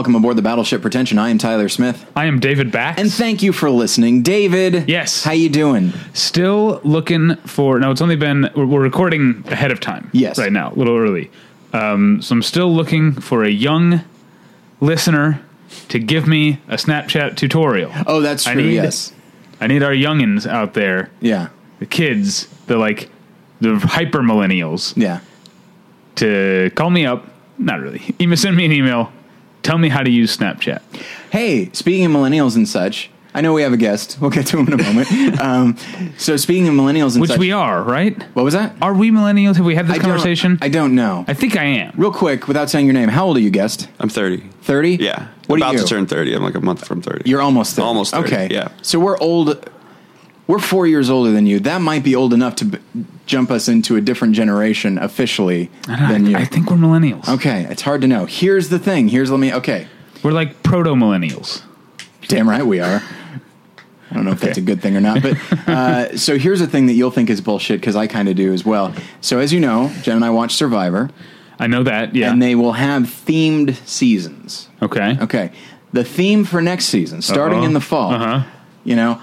welcome aboard the Battleship Pretension. I am Tyler Smith. I am David Bax. And thank you for listening. David. Yes. How you doing? Still looking for. no, it's only been. We're, we're recording ahead of time. Yes. Right now, a little early. Um, so I'm still looking for a young listener to give me a Snapchat tutorial. Oh, that's I true. need- yes. I need our youngins out there, Yeah. the kids, the like, the hyper millennials, Yeah. to call me up. Not really. Even send me an email. Tell me how to use Snapchat. Hey, speaking of millennials and such, I know we have a guest. We'll get to him in a moment. um, so speaking of millennials and Which such, we are, right? what was that? Are we millennials? Have we had this I don't- conversation? I don't know. I think I am. Real quick, without saying your name, how old are you, guest? I'm 30. Thirty. Yeah. What About are you? to turn 30. I'm like a month from 30. You're almost 30. Almost 30, Okay. yeah. So we're old. We're four years older than you. That might be old enough to b- jump us into a different generation officially than you. I think we're millennials. Okay, it's hard to know. Here's the thing. Here's let me. Okay, We're like proto millennials. damn right we are. I don't know if that's a good thing or not, but uh, so here's a thing that you'll think is bullshit because I kind of do as well. So as you know, Jen and I watch Survivor, I know that. Yeah. and they will have themed seasons. okay. Okay, the theme for next season, starting Uh-huh. in the fall. Uh-huh. You know,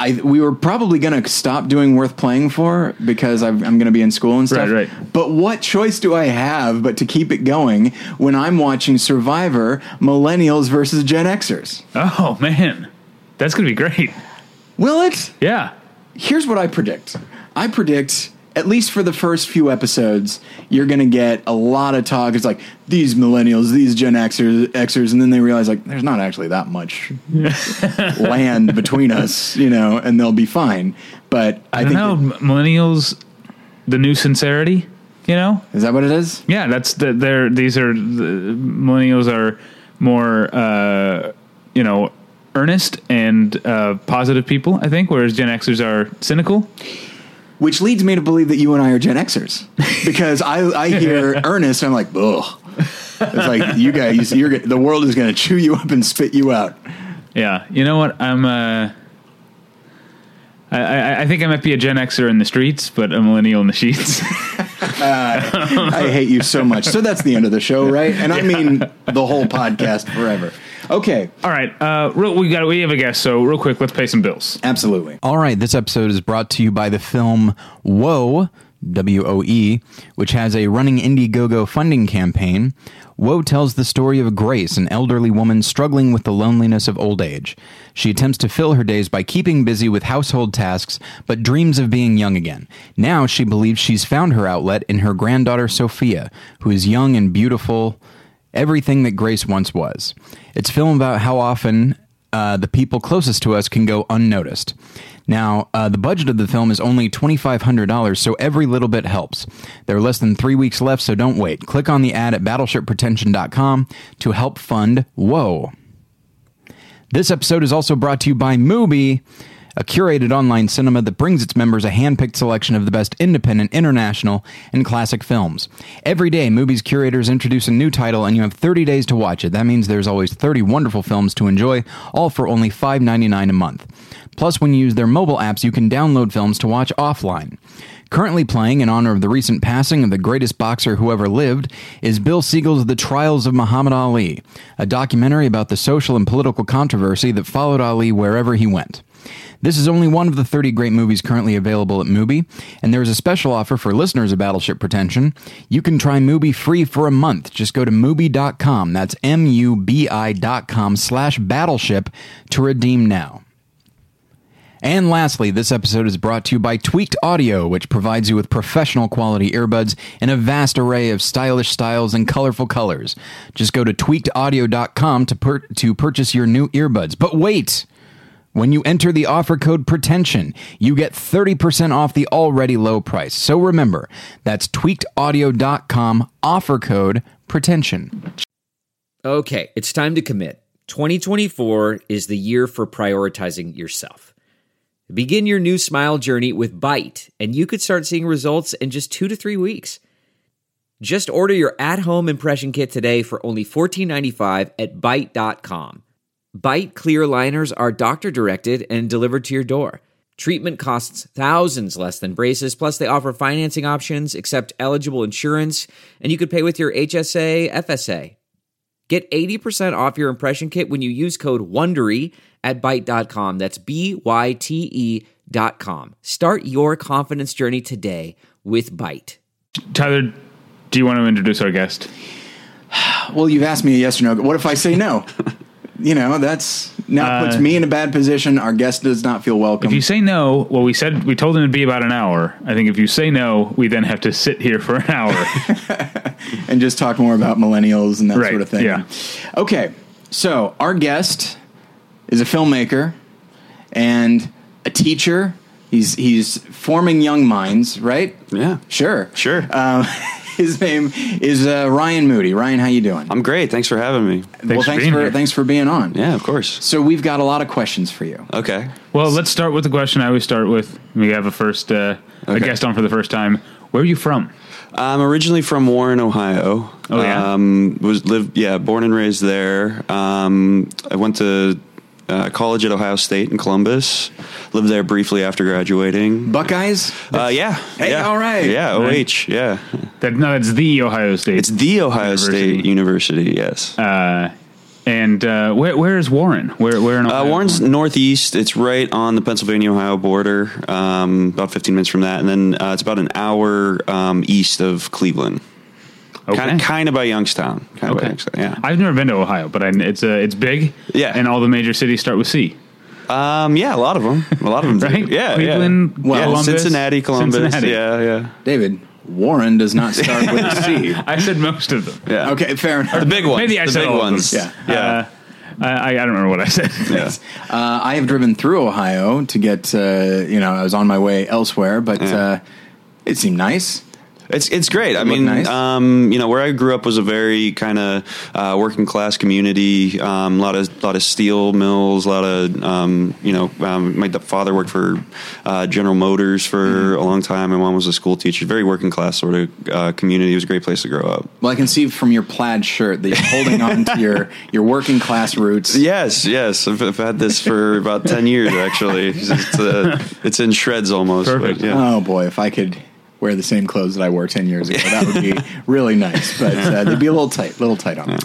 I we were probably going to stop doing worth playing for because I'm, I'm going to be in school and stuff. Right, right. But what choice do I have but to keep it going when I'm watching Survivor, Millennials versus Gen Xers? Oh man, that's gonna be great. Will it? Yeah. Here's what I predict. I predict. At least for the first few episodes, you're going to get a lot of talk. It's like these millennials, these Gen Xers, Xers, and then they realize like there's not actually that much land between us, you know, and they'll be fine. But I, I, think know. millennials, the new sincerity. You know. is that what it is? Yeah. That's the. They're these are the, millennials are more. uh You know. Earnest and uh, positive people, I think, whereas Gen Xers are cynical. Which leads me to believe that you and I are Gen Xers because I, I hear Ernest, I'm like, ugh. It's like you guys, you're the world is going to chew you up and spit you out. Yeah, you know what? I'm. Uh, I, I I think I might be a Gen Xer in the streets, but a millennial in the sheets. I hate you so much. So that's the end of the show, right? And I mean the whole podcast forever. Okay, All right, uh, real, we got we have a guest, so real quick, let's pay some bills. absolutely. All right, this episode is brought to you by the film Woe, W O E, which has a running Indiegogo funding campaign. Woe tells the story of Grace, an elderly woman struggling with the loneliness of old age. She attempts to fill her days by keeping busy with household tasks, but dreams of being young again. Now she believes she's found her outlet in her granddaughter Sophia, who is young and beautiful, everything that Grace once was. It's a film about how often uh, the people closest to us can go unnoticed. Now, uh, the budget of the film is only $2,500, so every little bit helps. There are less than three weeks left, so don't wait. Click on the ad at battleshippretension.com to help fund Woe. This episode is also brought to you by Mubi, a curated online cinema that brings its members a hand-picked selection of the best independent, international, and classic films. Every day, Mubi's curators introduce a new title, and you have 30 days to watch it. That means there's always 30 wonderful films to enjoy, all for only $5.99 a month. Plus, when you use their mobile apps, you can download films to watch offline. Currently playing in honor of the recent passing of the greatest boxer who ever lived is Bill Siegel's The Trials of Muhammad Ali, a documentary about the social and political controversy that followed Ali wherever he went. This is only one of the 30 great movies currently available at Mubi, and there is a special offer for listeners of Battleship Pretension. You can try Mubi free for a month. Just go to Mubi.com, that's M-U-B-I dot com slash battleship to redeem now. And lastly, this episode is brought to you by Tweaked Audio, which provides you with professional quality earbuds in a vast array of stylish styles and colorful colors. Just go to tweakedaudio.com to, per- to purchase your new earbuds. But wait! When you enter the offer code pretension, you get 30% off the already low price. So remember, that's tweakedaudio.com offer code pretension. Okay, it's time to commit. 2024 is the year for prioritizing yourself. Begin your new smile journey with Byte, and you could start seeing results in just two to three weeks. Just order your at home impression kit today for only $14.95 at Byte.com. Byte clear liners are doctor directed and delivered to your door. Treatment costs thousands less than braces, plus, they offer financing options, accept eligible insurance, and you could pay with your HSA, FSA. Get 80% off your impression kit when you use code WONDERY at Byte.com. That's B-Y-T-E dot com. Start your confidence journey today with Byte. Tyler, do you want to introduce our guest? Well, you've asked me a yes or no. What if I say no? you know, that's now puts me in a bad position. Our guest does not feel welcome. If you say no, well, we said we told him it'd be about an hour. I think if you say no, we then have to sit here for an hour. and just talk more about millennials and that Right, sort of thing. yeah. Okay, so our guest is a filmmaker and a teacher. He's he's forming young minds, right? Yeah. Sure, Sure. Um, his name is uh, Ryan Moody. Ryan, how you doing? I'm great. Thanks for having me. well, for thanks being for here. thanks for being on. Yeah, of course. So we've got a lot of questions for you. Okay. well, let's start with the question I always start with. We have a first uh, a guest on for the first time. Where are you from? I'm originally from Warren, Ohio. Oh, yeah? Um, was lived yeah, born and raised there. Um, I went to uh, college at Ohio State in Columbus. Lived there briefly after graduating. Buckeyes. Uh, yeah. Hey, yeah. all right. Yeah, Right. OH. Yeah. That no, it's the Ohio State. It's the Ohio University. State University. Yes. uh, and uh, where where is Warren? Where where in Uh, Ohio? is Warren's northeast. It's right on the Pennsylvania Ohio border, um, about 15 minutes from that. And then uh, it's about an hour um, east of Cleveland. Okay. Kind, of, kind of by Youngstown. Kind of by Okay. Youngstown, yeah. I've never been to Ohio, but I, it's uh, it's big. Yeah. and all the major cities start with C. Um, yeah, a lot of them. A lot of them. do. Right? Yeah, Cleveland, yeah. well, yeah, Columbus, Cincinnati, Columbus. Cincinnati. Yeah, yeah, David Warren does not start with a C. I said most of them. yeah. Okay, fair enough. The big ones. Maybe I the said big all of them. ones. Yeah. yeah. Uh, I, I don't remember what I said. yeah. Uh, I have driven through Ohio to get, uh, you know, I was on my way elsewhere, but Yeah. uh, it seemed nice. It's it's great. I mean, nice. um, you know, where I grew up was a very kind of uh, working class community. Um, a lot of lot of steel mills. A lot of um, you know, um, my father worked for uh, General Motors for Mm-hmm. a long time. My mom was a school teacher. Very working class sort of uh, community. It was a great place to grow up. Well, I can see from your plaid shirt that you're holding on to your, your working class roots. Yes, yes. I've, I've had this for about ten years actually. It's, uh, it's in shreds almost. but Perfect. yeah. Oh boy, if I could wear the same clothes that I wore ten years ago, that would be really nice. But uh, they'd be a little tight, little tight on me.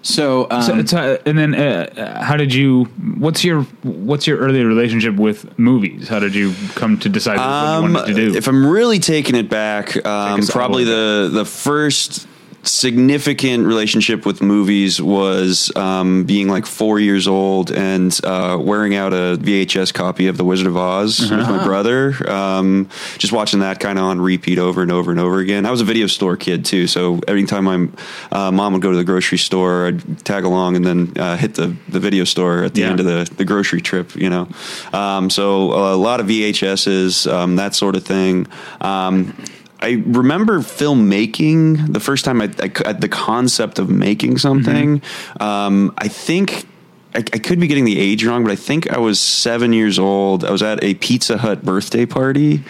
So, um, So, it's, uh, and then, uh, uh, how did you? What's your What's your early relationship with movies? How did you come to decide what you Um, wanted to do? If I'm really taking it back, um, probably the the first significant relationship with movies was um, being like four years old and uh, wearing out a VHS copy of The Wizard of Oz with Uh-huh. my brother. Um, just watching that kind of on repeat over and over and over again. I was a video store kid too, so every time my uh, mom would go to the grocery store, I'd tag along and then uh, hit the, the video store at the Yeah. end of the, the grocery trip, you know. Um, so a lot of VHSs, um, that sort of thing. I remember filmmaking the first time I, I the concept of making something. Um, I think. I, I could be getting the age wrong, but I think I was seven years old. I was at a Pizza Hut birthday party,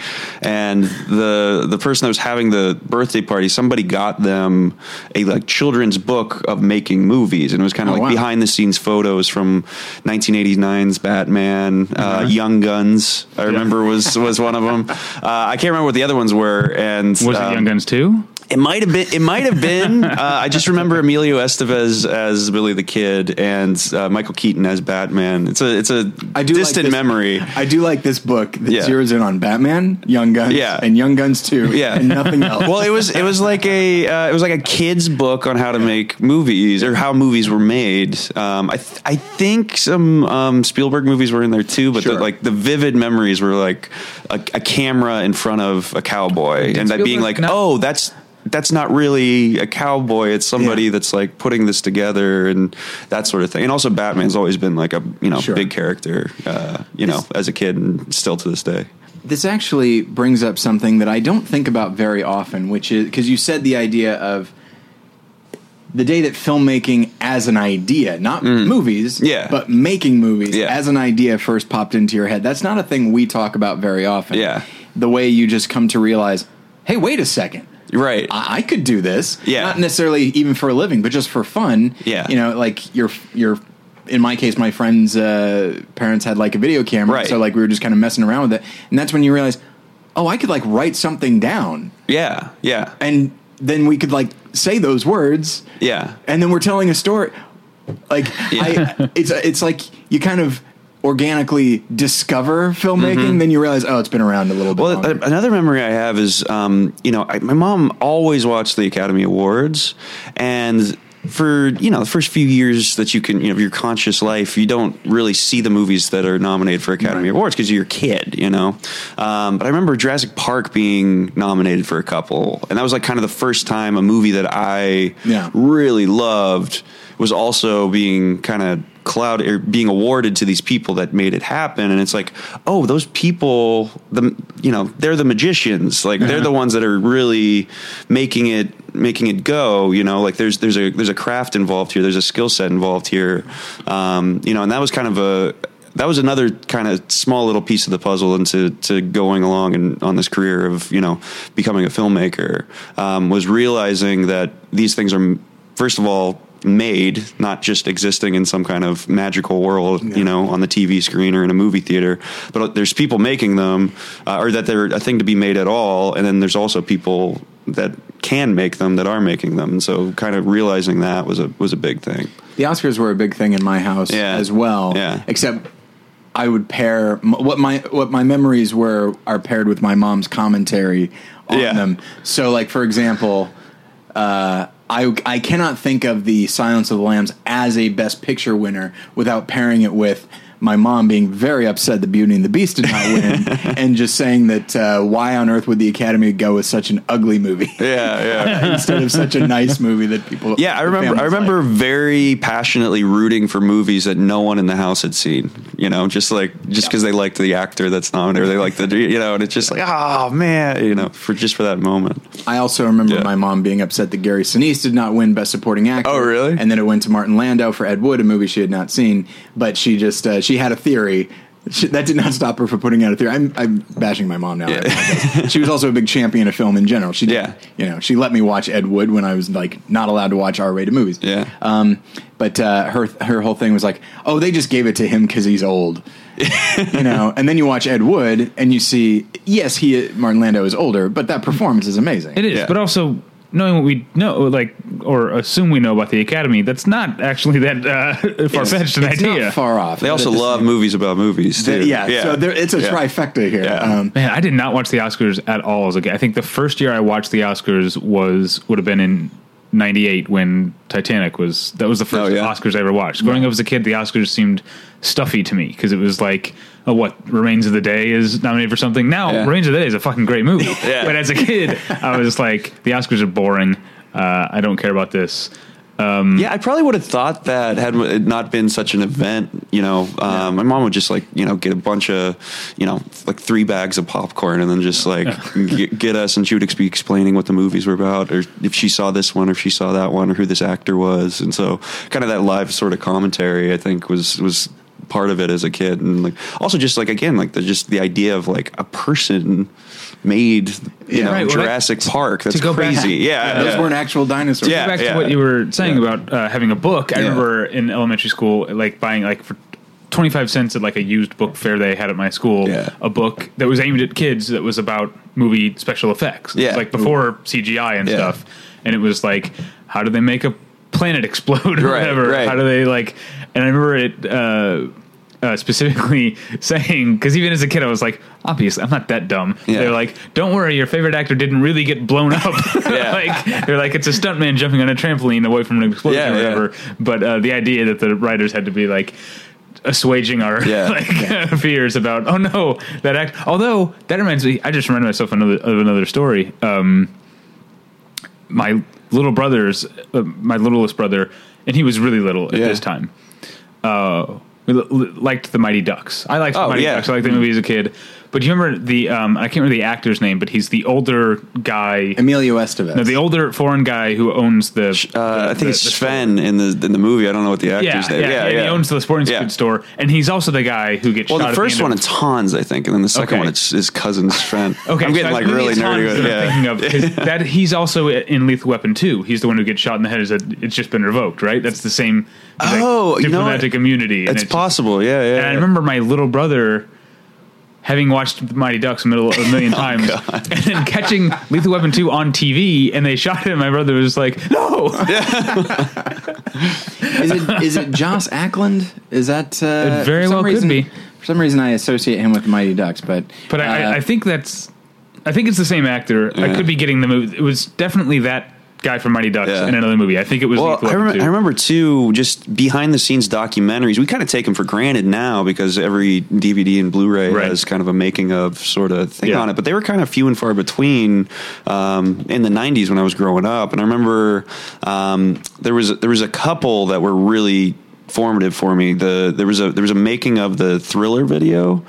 and the the person that was having the birthday party, somebody got them a like children's book of making movies, and it was kind of Oh, like wow. behind the scenes photos from 1989's Batman, uh, Young Guns. I remember was was one of them. Uh, I can't remember what the other ones were, and was it um, Young Guns too? It might have been. It might have been. uh, I just remember Emilio Estevez as Billy the Kid and uh, Michael Keaton as Batman. It's a it's a I do like distant this- memory. I do like this book that Yeah. zeroes in on Batman, Young Guns, Yeah. and Young Guns Two, Yeah. and nothing else. Well, it was it was like a uh, it was like a kid's book on how to make movies or how movies were made. Um, I th- I think some um, Spielberg movies were in there too, but Sure. the, like the vivid memories were like a, a camera in front of a cowboy and that being like, not- oh, that's that's not really a cowboy. It's somebody Yeah. that's like putting this together and that sort of thing. And also, Batman's always been like a you know Sure. big character, uh, you know, as a kid and still to this day. This actually brings up something that I don't think about very often, which is because you said the idea of the day that filmmaking as an idea, not movies, Mm. Yeah. but making movies Yeah. as an idea first popped into your head. That's not a thing we talk about very often. Yeah. The way you just come to realize, hey, wait a second. Right. I, I could do this. Yeah. Not necessarily even for a living, but just for fun. Yeah. You know, like your your in my case, my friend's uh, parents had like a video camera, Right. so like we were just kind of messing around with it, and that's when you realize, oh, I could like write something down, yeah. Yeah. and then we could like say those words, Yeah. and then we're telling a story. Like I, it's it's like you kind of organically discover filmmaking, then you realize, oh, it's been around a little bit. Well, longer. another memory I have is, um, you know, I, my mom always watched the Academy Awards, and for you know the first few years that you can, you know, your conscious life, you don't really see the movies that are nominated for Academy Awards because you're a kid, you know. Um, but I remember Jurassic Park being nominated for a couple, and that was like kind of the first time a movie that I Yeah. really loved was also being kind of cloud or being awarded to these people that made it happen. And it's like oh those people the you know they're the magicians. Like they're the ones that are really making it making it go you know? Like there's there's a there's a craft involved here. There's a skill set involved here. Um, you know and that was kind of a that was another kind of small little piece of the puzzle into to going along and on this career of you know becoming a filmmaker um, was realizing that these things are first of all made not just existing in some kind of magical world you know on the tv screen or in a movie theater but there's people making them uh, or that they're a thing to be made at all and then there's also people that can make them that are making them and so kind of realizing that was a was a big thing the Oscars were a big thing in my house Yeah. as well. Yeah. Except I would pair what my what my memories were are paired with my mom's commentary on Yeah. them. So, like for example, uh, I I cannot think of the Silence of the Lambs as a Best Picture winner without pairing it with. My mom being very upset that Beauty and the Beast did not win, and just saying that uh, why on earth would the Academy go with such an ugly movie yeah yeah instead of such a nice movie that people? Yeah, I remember. I remember like? very passionately rooting for movies that no one in the house had seen. You know, just like just because they liked the actor that's nominated, or they liked the you know, and it's just like, oh man, you know, for just for that moment. I also remember Yeah. my mom being upset that Gary Sinise did not win Best Supporting Actor. Oh, really? And then it went to Martin Landau for Ed Wood, a movie she had not seen. But she just uh, she had a theory. She, that did not stop her from putting out a theory. I'm, I'm bashing my mom now. I apologize. she was also a big champion of film in general. She did, Yeah. you know, she let me watch Ed Wood when I was like not allowed to watch R-rated movies. Yeah. Um, but uh, her her whole thing was like, oh, they just gave it to him because he's old. you know, and then you watch Ed Wood and you see, yes, he Martin Landau is older, but that performance is amazing. It is, Yeah. but also knowing what we know, like or assume we know about the Academy, that's not actually that uh, far fetched an It's idea. not far off. They also love same- movies about movies too. Yeah, so there, it's a Yeah. trifecta here. Yeah. Um, Man, I did not watch the Oscars at all as a kid. I think the first year I watched the Oscars was would have been in '98 when Titanic was. That was the first Oh, yeah. Oscars I ever watched. Growing up as a kid, the Oscars seemed stuffy to me because it was like, oh, what Remains of the Day is nominated for something. Now Yeah. Remains of the Day is a fucking great movie. Yeah. But as a kid, I was like, the Oscars are boring. Uh, I don't care about this. Yeah, I probably would have thought that had it not been such an event. You know, um, my mom would just like you know get a bunch of you know like three bags of popcorn and then just like get, get us, and she would ex- be explaining what the movies were about, or if she saw this one, or if she saw that one, or who this actor was, and so kind of that live sort of commentary. I think was was part of it as a kid, and like also just like again like the just the idea of like a person made you Yeah. know Right, well, Jurassic Park. That's go back- crazy. yeah, those yeah. weren't actual dinosaurs. Yeah. back to what you were saying about uh, having a book. I Yeah. remember in elementary school, like buying like for twenty five cents at like a used book fair they had at my school, Yeah. a book that was aimed at kids that was about movie special effects. Yeah. like before CGI and Yeah. stuff, and it was like, how do they make a planet explode or Right, whatever? right. How do they like? And I remember it. Uh, uh, specifically saying because even as a kid I was like obviously I'm not that dumb Yeah. they're like don't worry your favorite actor didn't really get blown up Yeah. like they're like it's a stuntman jumping on a trampoline away from an explosion Yeah, or yeah. whatever. But uh, the idea that the writers had to be like assuaging our Yeah. like fears about oh no that act. Although that reminds me, I just reminded myself another of another story. Um, my little brother's uh, my littlest brother, and he was really little at Yeah. this time. Uh, we li- li- liked the Mighty Ducks. I liked the Oh, Mighty yeah. Ducks. I liked the movie as a kid. But do you remember the? Um, I can't remember the actor's name, but he's the older guy. Emilio Estevez. No, the older foreign guy who owns the. Uh, I think the- it's the Sven in the in the movie. I don't know what the actor's yeah, name. yeah, He owns the sporting Yeah. goods store, and he's also the guy who gets. Well, shot the at first end one of- it's Hans, I think, and then the second Okay. one it's his cousin Sven. Okay, I'm getting so like really nerdy. that I'm Yeah. thinking of 'cause that he's also in Lethal Weapon 2. He's the one who gets shot in the head. Is that it's just been revoked, right? That's the same. like, Oh, you know diplomatic immunity. and It's just- possible. Yeah, yeah. And I remember my little brother having watched The Mighty Ducks a, middle, a million Oh, times, and then catching Lethal Weapon two on TV, and they shot it. and My brother was like, "No, Is it is it Joss Ackland? Is that uh, It very for some well could reason, be. For some reason, I associate him with Mighty Ducks, but But I, uh, I, I think that's. I think it's the same actor. I could be getting the movie. It was definitely that guy from Mighty Ducks Yeah. in another movie. I think it was. Well, I, rem- 2. I remember too, just behind the scenes documentaries. We kind of take them for granted now because every DVD and Blu-ray Right. has kind of a making of sort of thing Yeah. on it. But they were kind of few and far between um, in the '90s when I was growing up. And I remember um, there was there was a couple that were really formative for me. The there was a there was a making of the Thriller video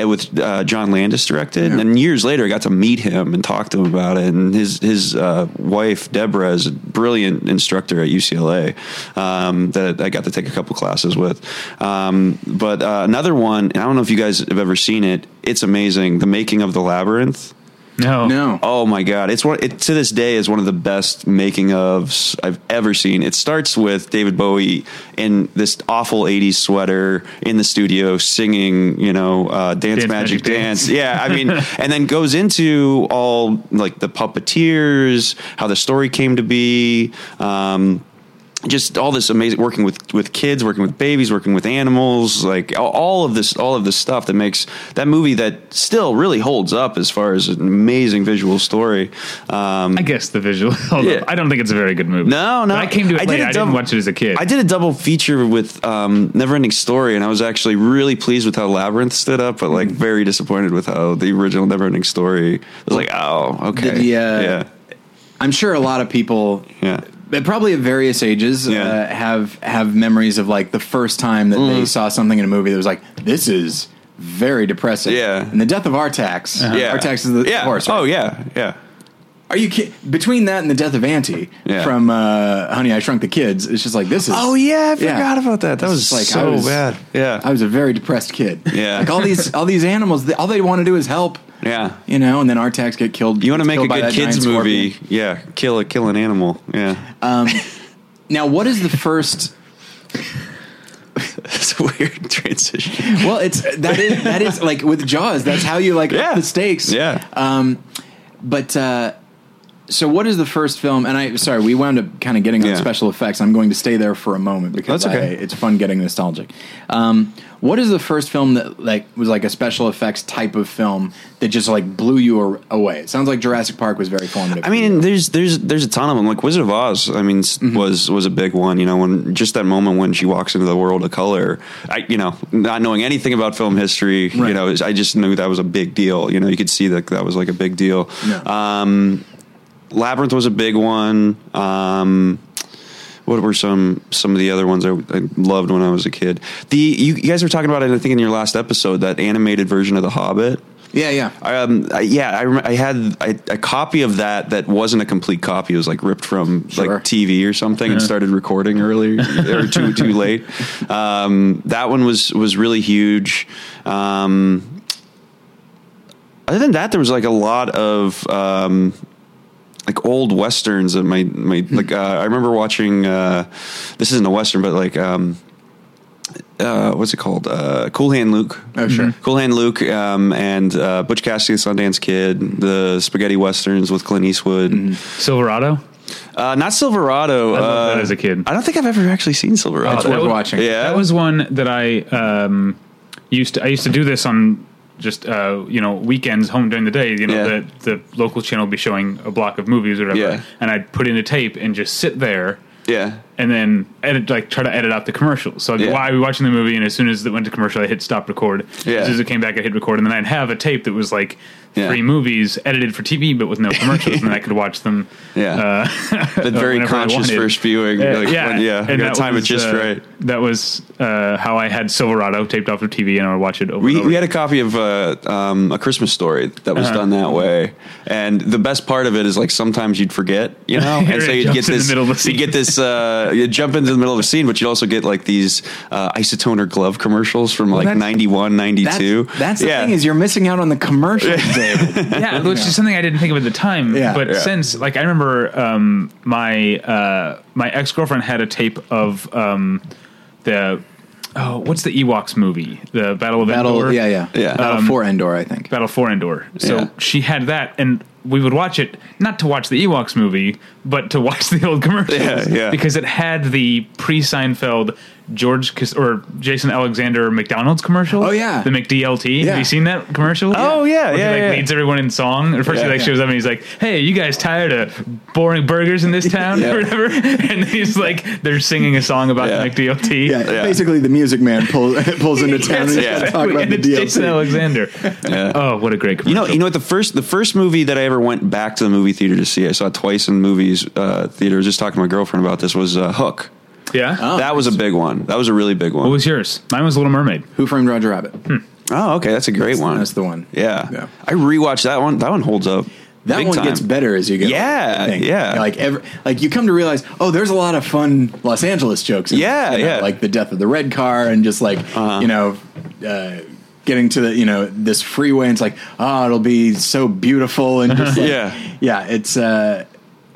uh, with uh, John Landis directed, and then years later I got to meet him and talk to him about it. And his his uh, wife Deborah is a brilliant instructor at UCLA um, that I got to take a couple classes with. Um, but uh, another one, and I don't know if you guys have ever seen it. It's amazing. The making of the labyrinth. No, no. Oh my god! It's one. It, to this day is one of the best making ofs I've ever seen. It starts with David Bowie in this awful '80s sweater in the studio singing, you know, uh, "Dance, Dance Magic, Magic Dance. Dance." Yeah, I mean, and then goes into all like the puppeteers, how the story came to be. Um, just all this amazing working with with kids, working with babies, working with animals, like all- all of this, all of this stuff that makes that movie that still really holds up as far as an amazing visual story. Um, I guess the visual. Yeah. I don't think it's a very good movie. no, no, But I came to it did late. a I didn't watch it as a kid. I did a double feature with um, Neverending Story, and I was actually really pleased with how Labyrinth stood up, but Mm. like very disappointed with how the original Neverending Story was like. Oh, okay, Did the, uh, yeah, I'm sure a lot of people, yeah. But probably at various ages, Yeah. uh, have have memories of like the first time that Mm. they saw something in a movie that was like, this is very depressing. Yeah. And the death of Artax. Yeah, Artax is the yeah. horse. right? Oh yeah, yeah. Are you kidding? Between that and the death of Auntie Yeah. from uh, Honey, I Shrunk the Kids, it's just like this is. Oh yeah, I Yeah. forgot about that. That was like, so was- bad. Yeah, I was a very depressed kid. Yeah. like all these all these animals, they, all they want to do is help. Yeah. You know, and then Artax get killed. You want to make a good kids movie? scorpion. Yeah, kill a kill an animal. Yeah, Um, now, what is the first? it's a weird transition. Well, it's that is that is like with Jaws. That's how you like Yeah. up the stakes. Yeah. Um, but uh, so what is the first film? And I sorry, we wound up kind of getting on Yeah. special effects. I'm going to stay there for a moment because okay. I, it's fun getting nostalgic. Um, what is the first film that like was like a special effects type of film that just like blew you away? It sounds like Jurassic Park was very formative. I mean, there's there's there's a ton of them. Like Wizard of Oz. I mean, Mm-hmm. was was a big one. You know, when just that moment when she walks into the world of color. I you know, not knowing anything about film history, you know, I just knew that was a big deal. You know, you could see that that was like a big deal. Yeah. Um, Labyrinth was a big one. Um, what were some some of the other ones I, I loved when I was a kid? The you, you guys were talking about it. I think in your last episode, that animated version of The Hobbit. yeah, yeah. Um, I, yeah, I, rem- I had I, a copy of that that wasn't a complete copy. It was like ripped from Sure. like TV or something and started recording early or too too late. Um, that one was was really huge. Um, other than that, there was like a lot of um, like old westerns that my my like. Uh, I remember watching. Uh, this isn't a western, but like. Um, uh, what's it called? Uh, cool Hand Luke. Oh, sure. Cool Hand Luke um, and uh, Butch Cassidy, and Sundance Kid, the spaghetti westerns with Clint Eastwood. Mm-hmm. Silverado. Uh, not Silverado. I loved uh, that as a kid. I don't think I've ever actually seen Silverado. It's that worth was- watching. Yeah. That was one that I um, used to. I used to do this on just uh, you know weekends, home during the day. You know, Yeah. the the local channel would be showing a block of movies or whatever, Yeah. and I'd put in a tape and just sit there. yeah. And then edit, like try to edit out the commercials. So I'd, Yeah. I'd be watching the movie, and as soon as it went to commercial, I hit stop record. Yeah. As soon as it came back, I hit record, and then I'd have a tape that was like Yeah. three movies edited for TV, but with no commercials, and then I could watch them. Yeah. Uh, That very conscious first viewing. Uh, like, yeah, when- yeah. and that time was, it just uh, right. That was uh, how I had Silverado taped off of TV, and I would watch it over. We, over. we had a copy of uh, um, a Christmas story that was Uh-huh. done that way, and the best part of it is like sometimes you'd forget, you know, and so you'd get this, middle of the you get this, uh, you jump into the middle of a scene, but you also get like these uh, isotoner glove commercials from like that's- 91, 92. That's, that's the thing is you're missing out on the commercials, David. yeah, which is something I didn't think of at the time. Yeah. but Yeah. since like I remember um, my uh, my ex girlfriend had a tape of um, the oh, what's the Ewoks movie? The Battle of Battle, Endor. yeah, yeah, Yeah. Battle for Endor, I think. Battle for Endor. So Yeah. she had that, and we would watch it not to watch the Ewoks movie, but to watch the old commercials. Yeah, yeah. Because it had the pre Seinfeld George Cas- or Jason Alexander McDonald's commercial. Oh, yeah. the McDLT. Yeah. Have you seen that commercial? Oh, yeah, Where yeah, He like yeah. leads everyone in song. At first, Yeah. he like Yeah. shows up and he's like, "Hey, you guys tired of boring burgers in this town Yeah. or whatever?" And he's like, they're singing a song about Yeah. the McDLT. Yeah, Yeah. basically the Music Man pulls pulls into town and Yes, yeah, talk about and the it's Jason DLC. Alexander. Oh, what a great commercial! You know, you know what? The first, the first movie that I ever went back to the movie theater to see, I saw twice in movies uh, theater. I was just talking to my girlfriend about this. Was uh, Hook? Yeah. Oh. that was a big one. That was a really big one. What was yours? Mine was Little Mermaid. Who Framed Roger Rabbit? oh, okay, that's a great one. That's the one. Yeah. Yeah. I rewatched that one. That one holds up. That big one time. gets better as you go. Yeah, I think. yeah. Like every, like you come to realize, oh, there's a lot of fun Los Angeles jokes. in Yeah, this, you know, yeah. Uh-huh. Like the death of the red car and just like you know, uh, getting to the you know this freeway. and It's like, oh, it'll be so beautiful and just like, Yeah. yeah. It's uh,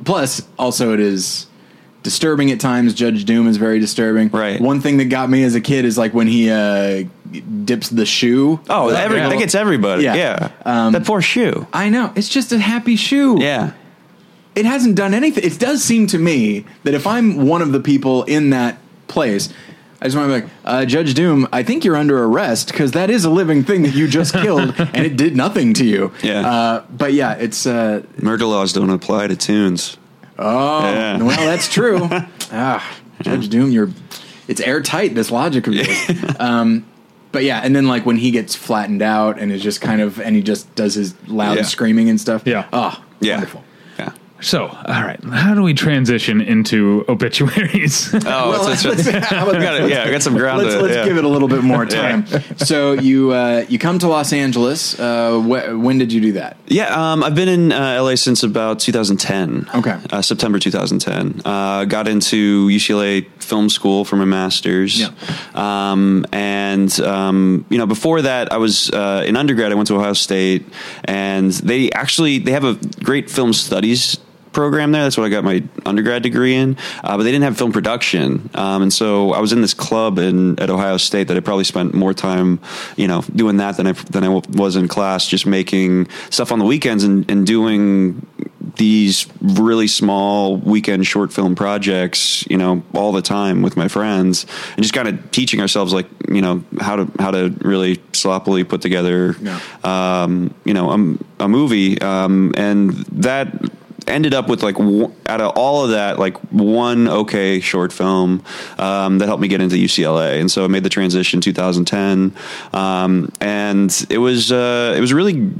plus also it is disturbing at times. Judge Doom is very disturbing. Right. One thing that got me as a kid is like when he uh, dips the shoe. Oh, The every, little- that gets everybody. Yeah. Yeah. Um, that poor shoe. I know. It's just a happy shoe. Yeah. It hasn't done anything. It does seem to me that if I'm one of the people in that place, I just want to be like, uh, Judge Doom, I think you're under arrest because that is a living thing that you just killed and it did nothing to you. Yeah. Uh, but yeah, it's, uh, Murder laws don't apply to tunes. Oh, Yeah. well, that's true. ah, Judge Doom, you're, it's airtight, this logic of yours. um, but yeah, and then like when he gets flattened out and is just kind of, and he just does his loud Yeah. screaming and stuff. Yeah. Oh, Yeah. wonderful. Yeah. So, all right, how do we transition into obituaries? Oh, Well, it's, it's, let's- how about got it. Yeah, we got some ground. let's, to, let's yeah. give it a little bit more time. so you uh, you come to Los Angeles. Uh, wh- when did you do that? Yeah, um, I've been in uh, LA since about 2010. Okay. uh, September 2010. Uh, got into UCLA Film School for my master's. Yeah. Um, and um, you know, before that, I was uh, in undergrad. I went to Ohio State, and they actually they have a great film studies program there. That's what I got my undergrad degree in. Uh, but they didn't have film production, um, and so I was in this club in at Ohio State that I probably spent more time, you know, doing that than I than I was in class, just making stuff on the weekends and, and doing these really small weekend short film projects, you know, all the time with my friends, and just kind of teaching ourselves, like, you know, how to how to really sloppily put together, Yeah. um, you know, a, a movie, um, and that ended up with like w- out of all of that like one okay short film um, that helped me get into UCLA and so I made the transition 2010 um, and it was uh, it was really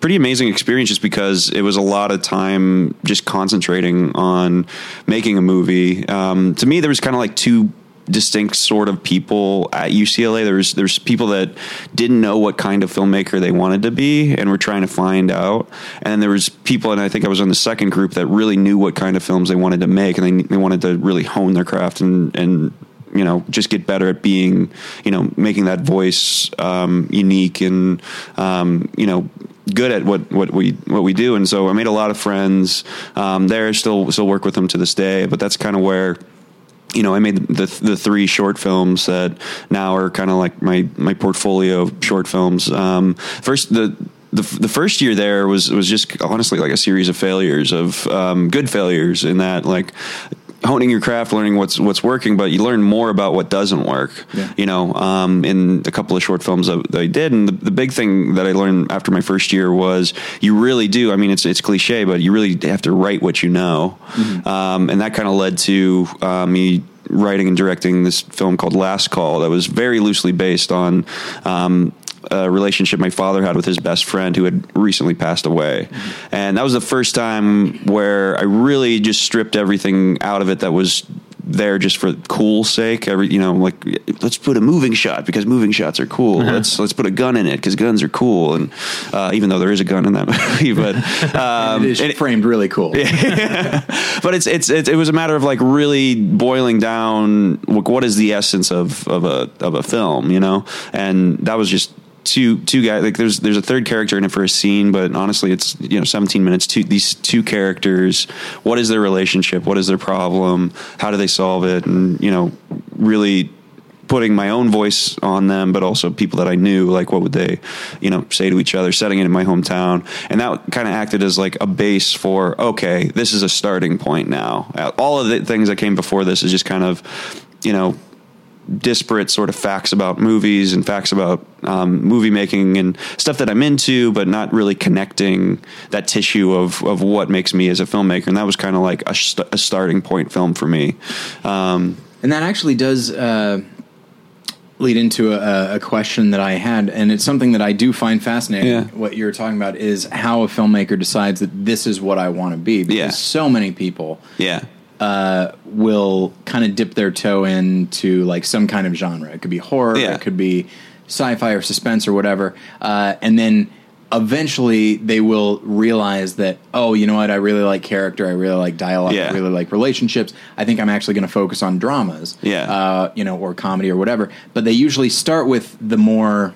pretty amazing experience just because it was a lot of time just concentrating on making a movie. Um, to me there was kind of like two distinct sort of people at UCLA. There's there's people that didn't know what kind of filmmaker they wanted to be and were trying to find out. And then there was people, and I think I was in the second group that really knew what kind of films they wanted to make, and they they wanted to really hone their craft and and you know just get better at being you know making that voice um, unique and um, you know good at what, what we what we do and so I made a lot of friends um, there still still work with them to this day but that's kind of where you know, I made the the three short films that now are kind of like my my portfolio of short films. Um, first, the the the first year there was was just honestly like a series of failures of um, good failures in that like honing your craft, learning what's what's working, but you learn more about what doesn't work. Yeah. You know, um, in a couple of short films that, that I did, and the, the big thing that I learned after my first year was you really do. I mean, it's it's cliche, but you really have to write what you know, um, and that kind of led to uh, me writing and directing this film called Last Call that was very loosely based on. Um, a relationship my father had with his best friend who had recently passed away. And that was the first time where I really just stripped everything out of it that was there just for cool sake. Every you know, like let's put a moving shot because moving shots are cool. Let's let's put a gun in it because guns are cool. And uh, even though there is a gun in that movie, but um, it is and framed really cool. but it's, it's it's it was a matter of like really boiling down like, what is the essence of of a of a film, you know, and that was just two two guys like there's there's a third character in it for a scene but honestly it's you know 17 minutes two these two characters what is their relationship what is their problem how do they solve it and you know really putting my own voice on them, but also people that I knew, like what would they, you know, say to each other, setting it in my hometown. And that kind of acted as like a base for, okay, this is a starting point now. All of the things that came before this is just kind of, you know, disparate sort of facts about movies and facts about um, movie making and stuff that I'm into, but not really connecting that tissue of, of what makes me as a filmmaker. And that was kind of like a, st- a, starting point film for me. Um, and that actually does uh, lead into a, a, question that I had, and it's something that I do find fascinating. Yeah. What you're talking about is how a filmmaker decides that this is what I want to be. Because Yeah. so many people yeah. Uh, will kind of dip their toe into like some kind of genre. It could be horror, Yeah. it could be sci-fi or suspense or whatever, uh, and then eventually they will realize that oh, you know what? I really like character. I really like dialogue. Yeah. I really like relationships. I think I'm actually going to focus on dramas. Yeah. uh, you know, or comedy or whatever. But they usually start with the more.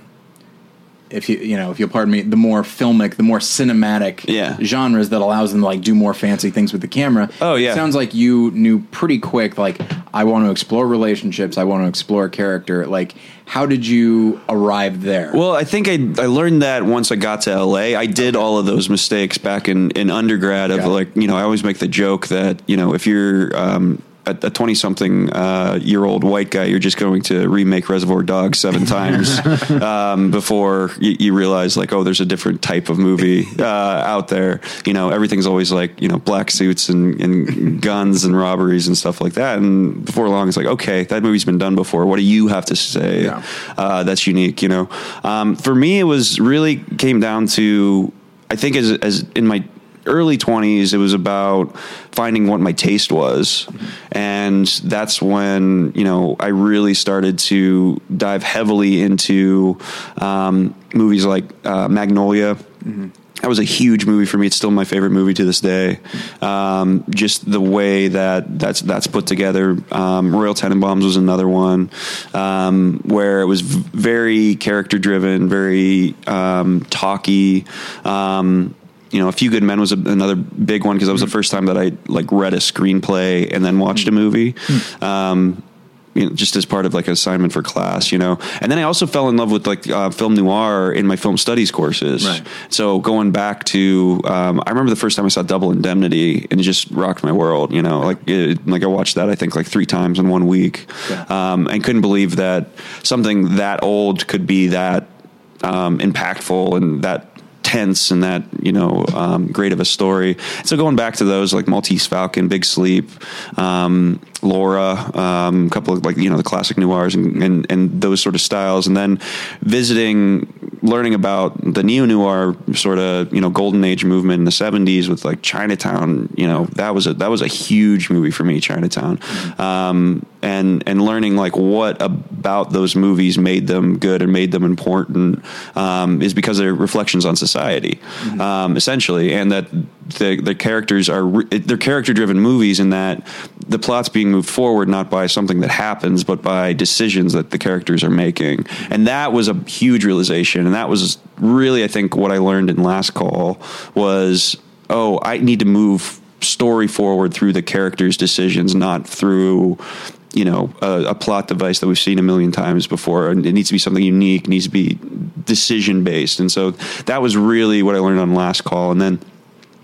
If you you know if you'll pardon me, the more filmic, the more cinematic Yeah. genres that allows them to like do more fancy things with the camera. Oh, yeah. sounds like you knew pretty quick. Like I want to explore relationships. I want to explore character. Like how did you arrive there? Well, I think I I learned that once I got to LA. I did all of those mistakes back in, in undergrad of it. like, you know, I always make the joke that, you know, if you're um, a 20 something uh, year old white guy, you're just going to remake Reservoir Dogs seven times um, before you, you realize, like, oh, there's a different type of movie uh, out there. You know, everything's always like, you know, black suits and, and guns and robberies and stuff like that. And before long, it's like, okay, that movie's been done before. What do you have to say Yeah. uh, that's unique? You know, um, for me, it was really came down to, I think, as as in my early 20s it was about finding what my taste was and that's when you know i really started to dive heavily into um, movies like uh, magnolia that was a huge movie for me. It's still my favorite movie to this day. Um, just the way that that's that's put together. Um, Royal Tenenbaums was another one um, where it was v- very character driven, very um, talky. Um, you know, A Few Good Men was a, another big one because that was the first time that I like read a screenplay and then watched a movie. Um, you know, just as part of like an assignment for class, you know. And then I also fell in love with like uh, film noir in my film studies courses. Right. So going back to, um, I remember the first time I saw Double Indemnity and it just rocked my world. You know, like it, like I watched that I think like three times in one week, Yeah. um, and couldn't believe that something that old could be that um, impactful and that tense and that you know um, great of a story. So going back to those like Maltese Falcon, Big Sleep, um, Laura, um, a couple of like you know the classic noirs and, and and those sort of styles, and then visiting, learning about the neo noir sort of you know golden age movement in the seventies with like Chinatown. You know that was a that was a huge movie for me, Chinatown, um, and and learning like what about those movies made them good and made them important um, is because they're reflections on society, um, essentially, and that the the characters are re- they're character driven movies in that the plot's being moved forward not by something that happens but by decisions that the characters are making, and that was a huge realization, and that was really I think what I learned in Last Call was oh I need to move story forward through the characters' decisions, not through you know a, a plot device that we've seen a million times before. And it needs to be something unique, needs to be decision based, and so that was really what I learned on Last Call, and then.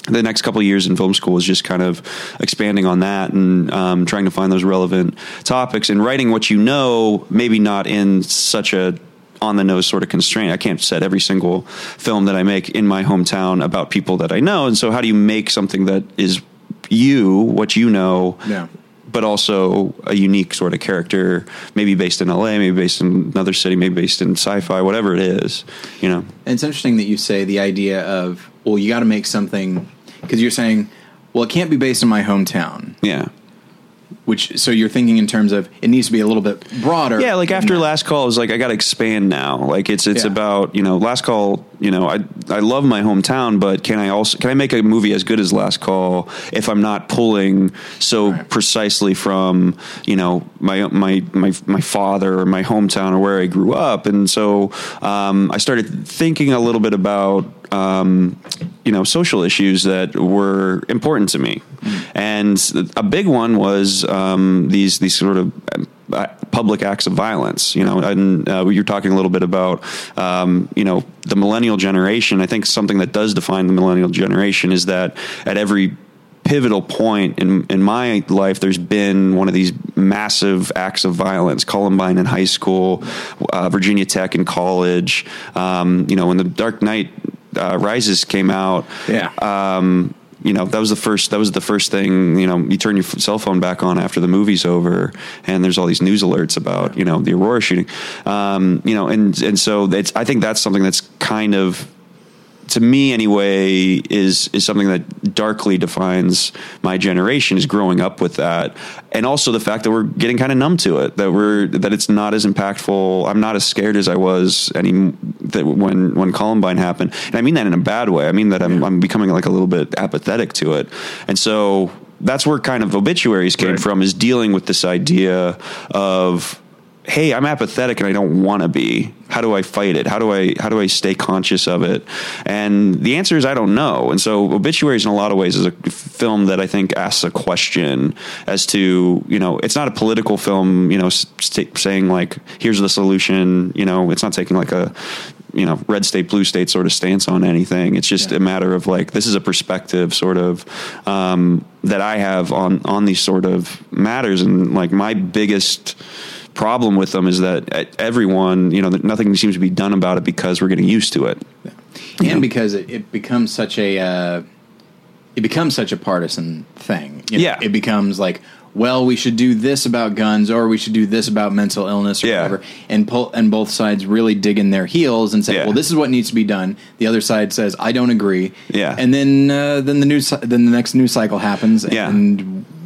The next couple of years in film school was just kind of expanding on that and um, trying to find those relevant topics and writing what you know, maybe not in such a on the nose sort of constraint. I can't set every single film that I make in my hometown about people that I know. And so, how do you make something that is you, what you know, Yeah. but also a unique sort of character, maybe based in LA, maybe based in another city, maybe based in sci-fi, whatever it is, you know? And it's interesting that you say the idea of well, you got to make something because you're saying, well, it can't be based in my hometown. Yeah. Which so you're thinking in terms of it needs to be a little bit broader. Yeah, like after that. last call, I was like, I got to expand now. Like it's it's Yeah. about you know last call. You know, I I love my hometown, but can I also can I make a movie as good as Last Call if I'm not pulling so Right. precisely from you know my my my my father or my hometown or where I grew up, and so um, I started thinking a little bit about um, you know social issues that were important to me, and a big one was um, these these sort of uh, public acts of violence. You know, and uh, you're talking a little bit about um, you know the millennial generation. I think something that does define the millennial generation is that at every pivotal point in in my life there's been one of these massive acts of violence columbine in high school uh, virginia tech in college um, you know when the dark knight uh, rises came out Yeah. um, you know that was the first that was the first thing you know you turn your cell phone back on after the movie's over and there's all these news alerts about you know the aurora shooting um, you know and and so it's i think that's something that's kind of to me anyway is is something that darkly defines my generation is growing up with that. And also the fact that we're getting kind of numb to it that we're that it's not as impactful. I'm not as scared as i was any that when when columbine happened. And i mean that in a bad way. I mean that i'm, I'm becoming like a little bit apathetic to it. And so that's where kind of obituaries came Right. from is dealing with this idea of hey i'm apathetic and i don't want to be. How do i fight it? How do i how do i stay conscious of it? And the answer is i don't know. And so obituaries in a lot of ways is a film that i think asks a question as to you know it's not a political film you know st- saying like here's the solution you know it's not taking like a you know red state blue state sort of stance on anything. It's just a matter of like this is a perspective sort of um, that i have on on these sort of matters. And like my biggest problem with them is that uh, everyone you know nothing seems to be done about it because we're getting used to it and because it, it becomes such a uh, it becomes such a partisan thing. You know, Yeah. it becomes like, well, we should do this about guns, or we should do this about mental illness, or Yeah. whatever. And pull, and both sides really dig in their heels and say, Yeah. well, this is what needs to be done. The other side says, I don't agree. Yeah. and then uh, then the news then the next news cycle happens, Yeah.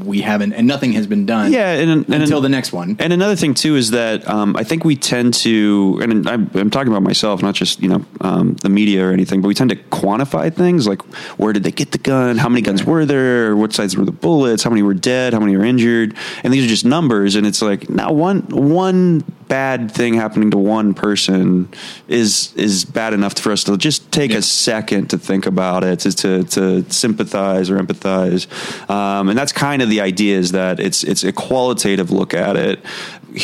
And we haven't, and nothing has been done. Yeah, and- and- until the next one. And another thing too is that um, I think we tend to, and I'm, I'm talking about myself, not just you know um, the media or anything, but we tend to quantify things like where did they get the gun, how many guns were there, what sides were the bullets, how many were dead, how many were injured, and these are just numbers. And it's like now one one bad thing happening to one person is is bad enough for us to just take a second to think about it, to to, to sympathize or empathize, um, and that's kind of the idea is that it's it's a qualitative look at it.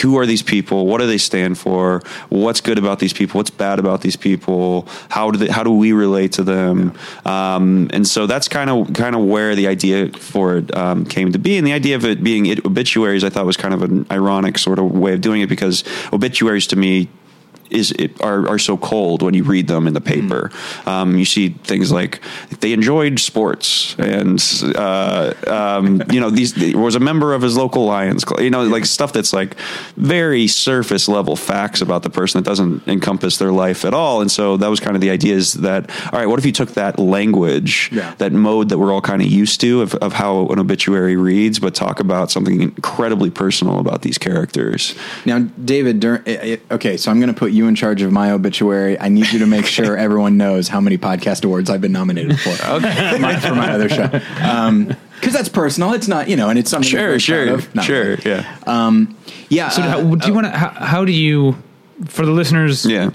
Who are these people? What do they stand for? What's good about these people? What's bad about these people? How do they, how do we relate to them? Um, and so that's kind of kind of where the idea for it um, came to be, and the idea of it being it, obituaries, I thought was kind of an ironic sort of way of doing it because obituaries to me is it, are are so cold when you read them in the paper. Um, you see things like they enjoyed sports, and uh, um, you know these was a member of his local Lions club. You know, like stuff that's like very surface level facts about the person that doesn't encompass their life at all. And so that was kind of the idea is that all right, what if you took that language, Yeah. that mode that we're all kind of used to of, of how an obituary reads, but talk about something incredibly personal about these characters. Now, David, dur- eh, eh, okay, so I'm going to put you in charge of my obituary. I need you to make sure everyone knows how many podcast awards I've been nominated for. okay, my, for my other show, um, because that's personal. It's not, you know, and it's something. Sure, sure, proud of. Not sure, really. yeah, um, yeah. So uh, how, do you uh, want to? How, how do you, for the listeners? yeah.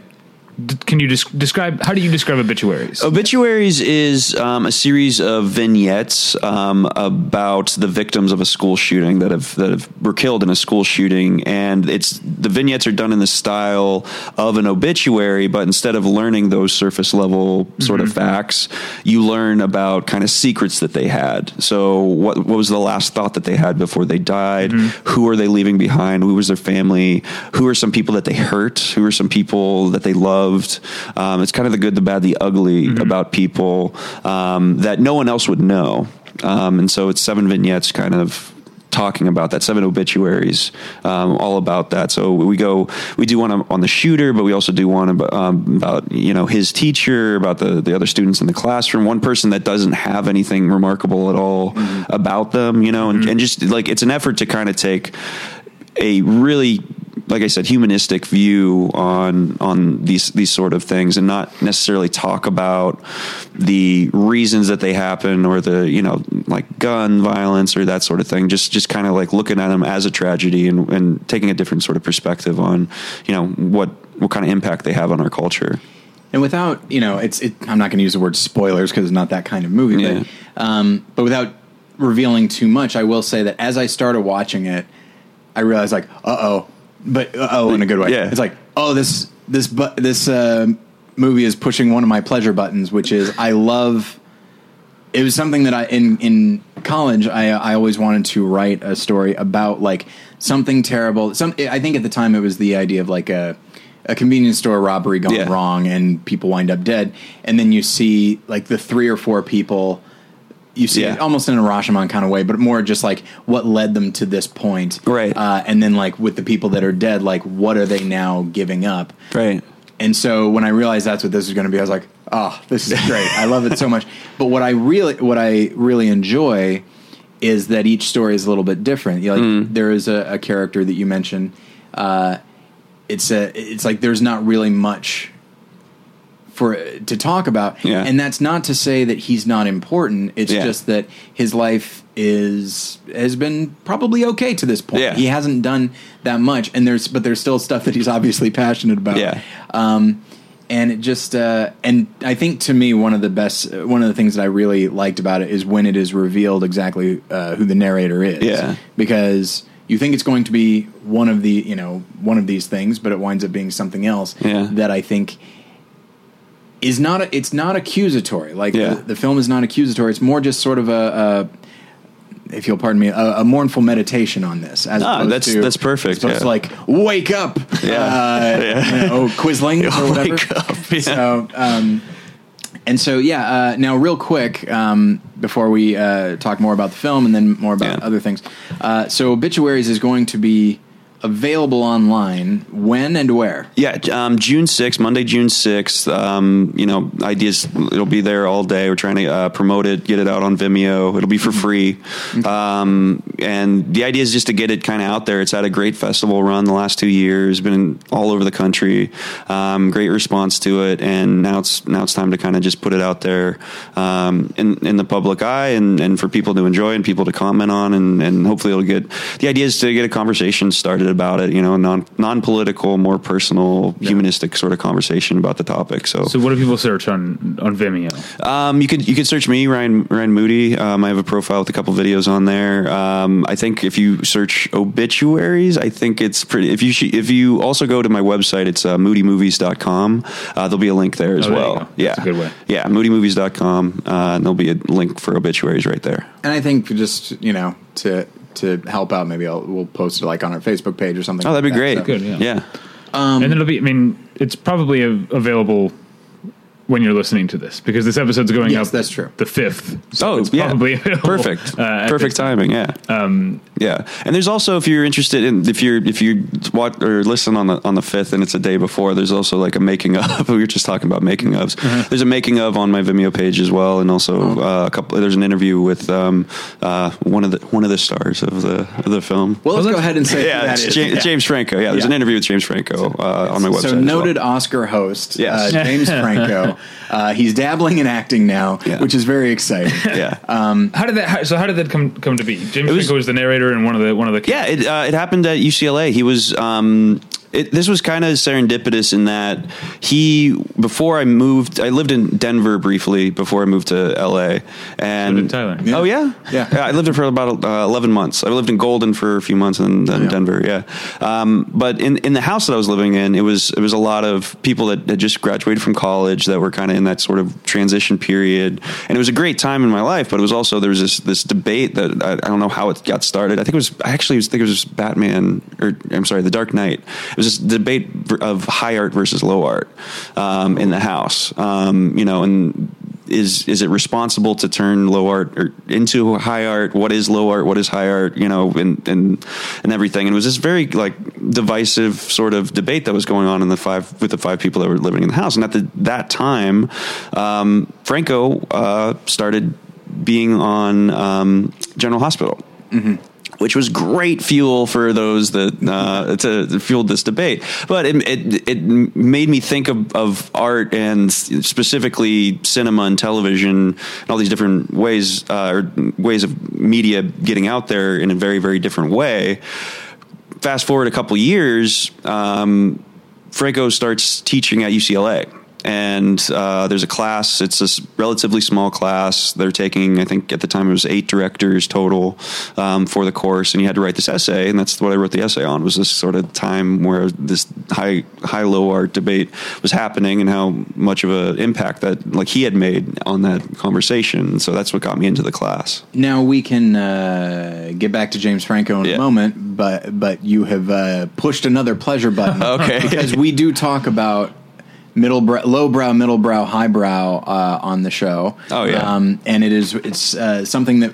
Can you des- describe? How do you describe obituaries? Obituaries is um, a series of vignettes um, about the victims of a school shooting that have that have were killed in a school shooting, and it's the vignettes are done in the style of an obituary, but instead of learning those surface level sort of facts, you learn about kind of secrets that they had. So, what what was the last thought that they had before they died? Who are they leaving behind? Who was their family? Who are some people that they hurt? Who are some people that they loved? Um, it's kind of the good, the bad, the ugly about people um, that no one else would know. Um, and so it's seven vignettes kind of talking about that seven obituaries um, all about that. So we go we do one on, the shooter but we also do one about, um, about you know his teacher about the, the other students in the classroom. One person that doesn't have anything remarkable at all about them you know and, and just like it's an effort to kind of take a really like I said, humanistic view on on these these sort of things, and not necessarily talk about the reasons that they happen or the you know like gun violence or that sort of thing. Just just kind of like looking at them as a tragedy and, and taking a different sort of perspective on you know what what kind of impact they have on our culture. And without, you know, it's. It, I'm not going to use the word spoilers because it's not that kind of movie. Yeah. But, um, but without revealing too much, I will say that as I started watching it, I realized like, uh oh, but uh oh in a good way. Yeah. It's like, oh, this this bu- this uh, movie is pushing one of my pleasure buttons, which is I love. It was something that I in in college I I always wanted to write a story about like something terrible. Some I think at the time it was the idea of like a a convenience store robbery gone Yeah. wrong and people wind up dead, and then you see like the three or four people you see Yeah. it almost in a Rashomon kind of way, but more just like what led them to this point, Right. Uh, and then like with the people that are dead, like what are they now giving up? Right. And so when I realized that's what this was going to be, I was like, oh, this is great. I love it so much. But what I really, what I really enjoy is that each story is a little bit different. You know, like Hmm. there is a, a character that you mentioned. Uh, it's a, it's like there's not really much for to talk about, Yeah. and that's not to say that he's not important. It's Yeah. just that his life is has been probably okay to this point. Yeah. He hasn't done that much, and there's but there's still stuff that he's obviously passionate about. Yeah. Um, and it just uh, and I think to me one of the best one of the things that I really liked about it is when it is revealed exactly uh, who the narrator is. Yeah. because you think it's going to be one of the you know one of these things, but it winds up being something else. Yeah. that I think is not a, it's not accusatory. Like Yeah. the, the film is not accusatory. It's more just sort of a. a if you'll pardon me, a, a mournful meditation on this. As Ah, that's- to, that's perfect, as yeah. like wake up, Yeah. uh, Yeah. you know, Quisling or whatever. Wake up, yeah. So, um, and so yeah. Uh, now, real quick, um, before we uh, talk more about the film and then more about Yeah. other things, uh, so obituaries is going to be available online when and where. Yeah, um, June sixth, Monday, June sixth. Um, you know, ideas. It'll be there all day. We're trying to uh, promote it, get it out on Vimeo. It'll be for free. Um, and the idea is just to get it kind of out there. It's had a great festival run the last two years. Been all over the country. Um, great response to it, and now it's now it's time to kind of just put it out there um, in in the public eye and, and for people to enjoy and people to comment on, and, and hopefully it'll get. The idea is to get a conversation started about it. You know, non non political, more personal, humanistic sort of conversation about the topic. So. So what do people search on on Vimeo? Um, you could you could search me Ryan Ryan Moody. Um, I have a profile with a couple videos on there. Um, I think if you search obituaries, I think it's pretty. If you sh- if you also go to my website, it's uh, moodymovies.com. Uh, there'll be a link there as Oh, there well. go. Yeah, That's a good way. Yeah, moodymovies.com. Uh, and there'll be a link for obituaries right there. And I think just you know to to help out, maybe I'll, we'll post it like on our Facebook page or something. Oh, that'd be like great. So- Good, yeah. yeah. Um, and it'll be. I mean, it's probably a, available when you're listening to this because this episode's going Yes, up. that's true. The fifth. So oh, it's yeah. probably perfect. uh, perfect timing. Yeah. Um, yeah. And there's also if you're interested in if you're if you watch or listen on the on the fifth and it's a day before, there's also like a making of. we were just talking about making ofs. Mm-hmm. There's a making of on my Vimeo page as well, and also uh, a couple. There's an interview with um, uh, one of the one of the stars of the of the film. Well, let's Well, go ahead and say who yeah, that it's. James, Yeah. James Franco. Yeah, there's Yeah. an interview with James Franco uh, on my website. So as well. noted Oscar host, Yes. uh, James Franco. Uh, he's dabbling in acting now, Yeah. which is very exciting. Yeah. How did that? How, so how did that come come to be? James was- Franco was the narrator and one of the one of the. Yeah, it uh, it happened at UCLA. He was. Um, it, this was kind of serendipitous in that he before I moved, I lived in Denver briefly before I moved to LA. And did Tyler. Yeah. Oh yeah? Yeah. I lived there for about uh, eleven months. I lived in Golden for a few months and then Yeah. Denver. Yeah, um, but in in the house that I was living in, it was it was a lot of people that had just graduated from college that were kind of in that sort of transition period, and it was a great time in my life. But it was also there was this this debate that I, I don't know how it got started. I think it was I actually was, think it was Batman or I'm sorry, The Dark Knight. Was this debate of high art versus low art um, in the house. Um, you know, and is is it responsible to turn low art into high art? What is low art? What is high art? You know, and and and everything. And it was this very like divisive sort of debate that was going on in the five with the five people that were living in the house. And at the, that time, um, Franco uh, started being on um, General Hospital which was great fuel for those that uh, to fueled this debate. But it, it it made me think of, of art and specifically cinema and television and all these different ways uh, or ways of media getting out there in a very very different way. Fast forward a couple years, um, Franco starts teaching at UCLA. And uh, there's a class. It's a relatively small class. They're taking, I think, at the time it was eight directors total um, for the course, and you had to write this essay, and that's what I wrote the essay on. Was this sort of time where this high high low art debate was happening, and how much of an impact that like he had made on that conversation. So that's what got me into the class. Now we can uh, get back to James Franco in Yeah. a moment, but but you have uh, pushed another pleasure button. Okay. because we do talk about middle brow, low brow, middle brow, high brow uh, on the show. Oh, yeah. um, and it is it's uh, something that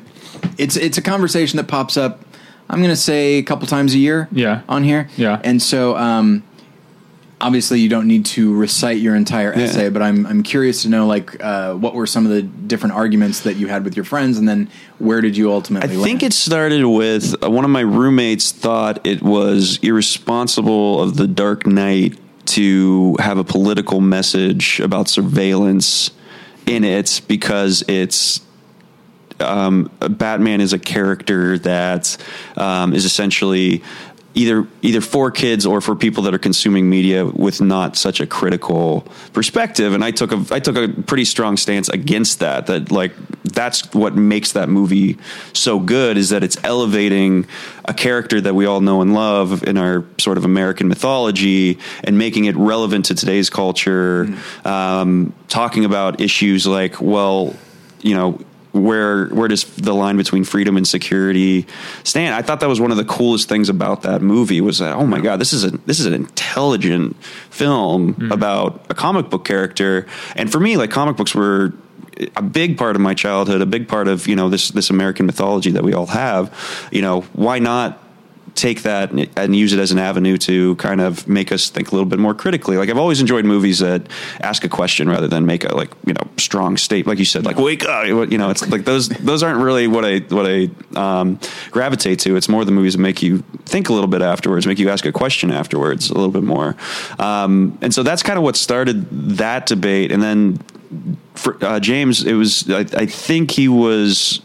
it's it's a conversation that pops up. I'm going to say a couple times a year. Yeah. on here. Yeah. and so. Um, Obviously, you don't need to recite your entire Yeah. essay, but I'm I'm curious to know like uh, what were some of the different arguments that you had with your friends, and then where did you ultimately? I ultimately? think it started with uh, one of my roommates thought it was irresponsible of the Dark Knight to have a political message about surveillance in it because it's um, Batman is a character that um, is essentially either either for kids or for people that are consuming media with not such a critical perspective. And I took a I took a pretty strong stance against that. That like that's what makes that movie so good is that it's elevating a character that we all know and love in our sort of American mythology and making it relevant to today's culture. Um, talking about issues like well, you know where where does the line between freedom and security stand? I thought that was one of the coolest things about that movie was that oh my god, this is a this is an intelligent film hmm. about a comic book character. And for me, like comic books were a big part of my childhood, a big part of you know this this American mythology that we all have. You know, why not? Take that and- and use it as an avenue to kind of make us think a little bit more critically. Like I've always enjoyed movies that ask a question rather than make a like you know strong state. Like you said, like wake up. You know, it's like those those aren't really what I what I um, gravitate to. It's more the movies that make you think a little bit afterwards, make you ask a question afterwards a little bit more. Um, and so that's kind of what started that debate. And then for uh, James, it was I, I think he was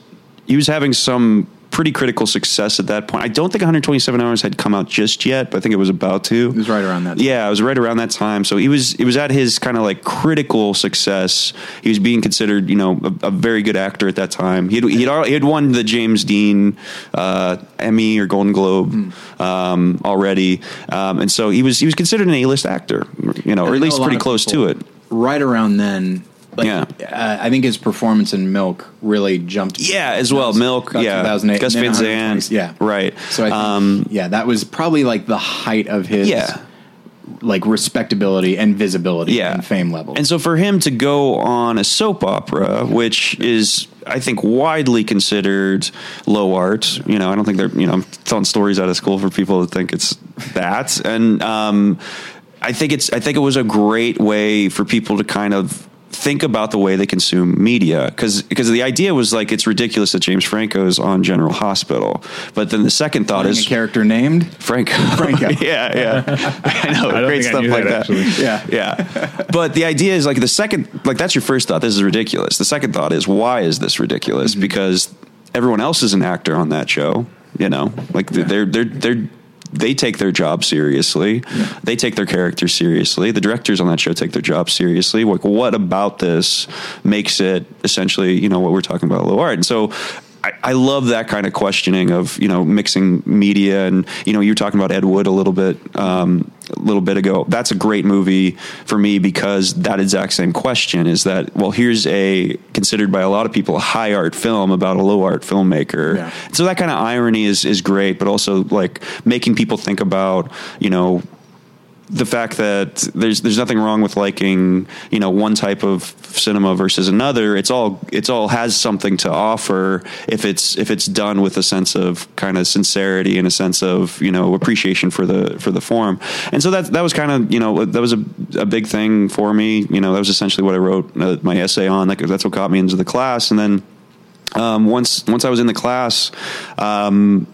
he was having some pretty critical success at that point. I don't think 127 hours had come out just yet, but I think it was about to. It was right around that time. Yeah, it was right around that time. So he was it was at his kind of like critical success. He was being considered, you know, a, a very good actor at that time. He'd he'd, he had won the James Dean uh, Emmy or Golden Globe Hmm. um, already, um, and so he was he was considered an A list actor, you know, or at know least pretty close to it. Right around then, like, Yeah. uh, I think his performance in Milk really jumped. Yeah, as well. Milk, yeah. 2008. Gus Van 120 Sant, Yeah, right. So I think, Um, yeah, that was probably like the height of his Yeah. like respectability and visibility yeah. and fame level. And so for him to go on a soap opera, which is I think widely considered low art, you know, I don't think they're you know I'm telling stories out of school for people to think it's that, and um, I think it's I think it was a great way for people to kind of think about the way they consume media because because the idea was like it's ridiculous that James Franco is on General Hospital, but then the second thought Playing is a character named Franco. Franco. yeah, yeah. I know. I great stuff like that, that. Yeah. Yeah. But the idea is like the second, like that's your first thought. This is ridiculous. The second thought is why is this ridiculous? Mm-hmm. Because everyone else is an actor on that show. You know, like they're they're they're they take their job seriously. They take their character seriously. The directors on that show take their job seriously. Like, what about this makes it essentially, you know, what we're talking about, low art? And so. I, I love that kind of questioning of you know mixing media and you know you're talking about Ed Wood a little bit um, a little bit ago. That's a great movie for me because that exact same question is that well here's a considered by a lot of people a high art film about a low art filmmaker. Yeah. So that kind of irony is is great, but also like making people think about you know the fact that there's there's nothing wrong with liking you know one type of cinema versus another. It's all it's all has something to offer if it's if it's done with a sense of kind of sincerity and a sense of you know appreciation for the for the form. And so that that was kind of you know that was a, a big thing for me. You know that was essentially what I wrote uh, my essay on. Like that's what got me into the class. And then um, once once I was in the class. Um,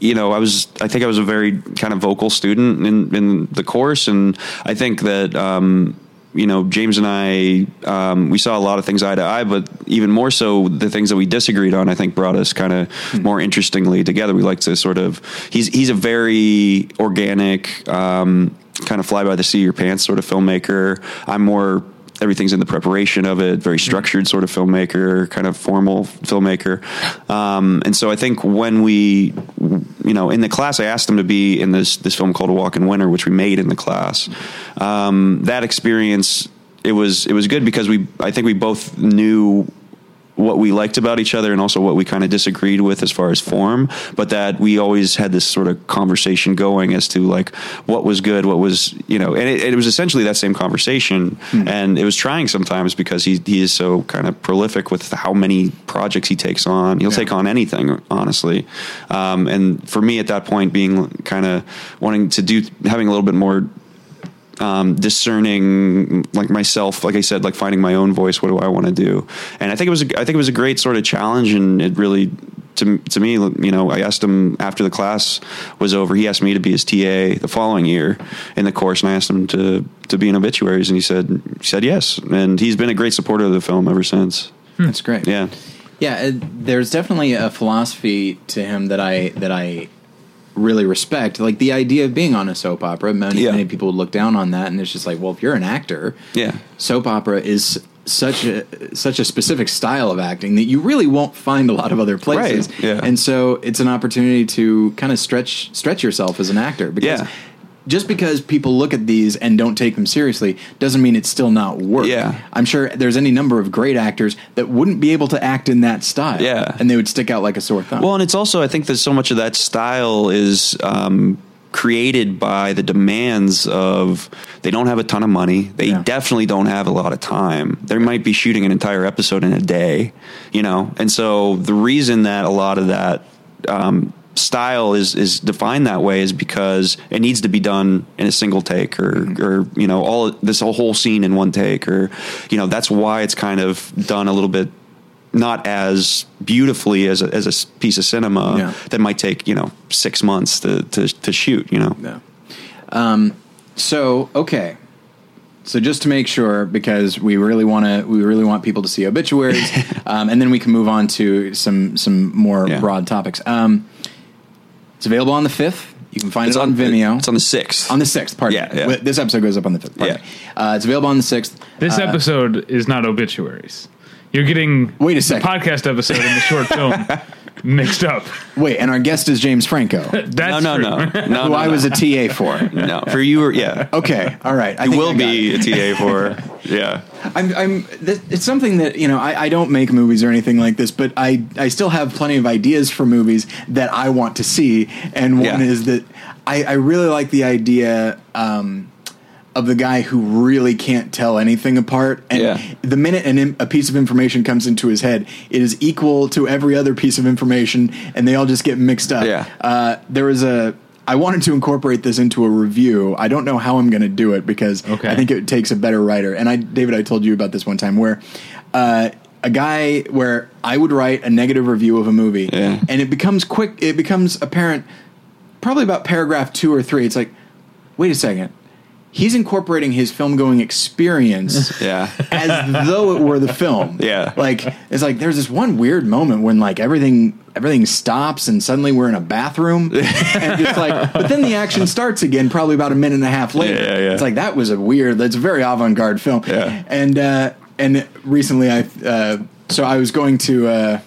you know, I was, I think I was a very kind of vocal student in, in the course. And I think that, um, you know, James and I, um, we saw a lot of things eye to eye, but even more so, the things that we disagreed on, I think brought us kind of more interestingly together. We like to sort of, he's, he's a very organic, um, kind of fly by the seat of your pants sort of filmmaker. I'm more everything's in the preparation of it. Very structured sort of filmmaker, kind of formal filmmaker. Um, and so I think when we, you know, in the class, I asked them to be in this this film called A Walk in Winter, which we made in the class. Um, that experience. It was it was good because we I think we both knew what we liked about each other and also what we kind of disagreed with as far as form, but that we always had this sort of conversation going as to like what was good, what was, you know, and it, it was essentially that same conversation. And it was trying sometimes because he, he is so kind of prolific with how many projects he takes on. He'll Yeah. take on anything, honestly. Um, and for me at that point, being kind of wanting to do, having a little bit more um, discerning like myself like i said like finding my own voice what do i want to do? And i think it was a, i think it was a great sort of challenge and it really to, to me you know i asked him after the class was over he asked me to be his ta the following year in the course and i asked him to to be in obituaries and he said he said yes. And he's been a great supporter of the film ever since. That's great. yeah. Yeah, it, there's definitely a philosophy to him that I that I really respect. Like the idea of being on a soap opera. Many, Yeah. many people would look down on that, and it's just like, well, if you're an actor, Yeah. soap opera is such a such a specific style of acting that you really won't find a lot of other places. Right, yeah. And so it's an opportunity to kind of stretch stretch yourself as an actor because. Yeah. Just because people look at these and don't take them seriously doesn't mean it's still not work. Yeah. I'm sure there's any number of great actors that wouldn't be able to act in that style. Yeah. And they would stick out like a sore thumb. Well, and it's also I think that so much of that style is um, created by the demands of they don't have a ton of money. They Yeah. definitely don't have a lot of time. They might be shooting an entire episode in a day, you know. And so the reason that a lot of that um, style is is defined that way is because it needs to be done in a single take or or you know all this whole scene in one take or you know that's why it's kind of done a little bit not as beautifully as a, as a piece of cinema Yeah. that might take you know six months to to, to shoot. You know, No. Um, so okay. So just to make sure, because we really want to, we really want people to see obituaries, um, and then we can move on to some some more Yeah. broad topics. Um, it's available on the fifth. You can find it on, Vimeo. It's on the sixth. on the sixth. Pardon Yeah, me. yeah. This episode goes up on the fifth. Pardon Yeah. Uh, it's available on the sixth. This episode is not obituaries. You're getting Wait a the second. podcast episode and the short film mixed up. Wait, and our guest is James Franco, That's no, no, no, true. no, who no, I no. was a TA for. no for you. Yeah, Okay, all right. I you will I be it. a TA for. Yeah, I'm, I'm th- it's something that you know I, I don't make movies or anything like this, but I I still have plenty of ideas for movies that I want to see, and one Yeah. is that I, I really like the idea um, of the guy who really can't tell anything apart, and Yeah. the minute an, a piece of information comes into his head, it is equal to every other piece of information, and they all just get mixed up. Yeah. Uh, there was a. I wanted to incorporate this into a review. I don't know how I'm going to do it because Okay. I think it takes a better writer. And I, David, I told you about this one time where uh, a guy where I would write a negative review of a movie, Yeah. and it becomes quick. It becomes apparent, probably about paragraph two or three. It's like, wait a second. He's incorporating his film going experience yeah, as though it were the film. Yeah. Like it's like there's this one weird moment when like everything everything stops and suddenly we're in a bathroom and just like but then the action starts again probably about a minute and a half later. Yeah, yeah, yeah. It's like that was a weird that's a very avant-garde film. Yeah. And uh and recently I uh so I was going to uh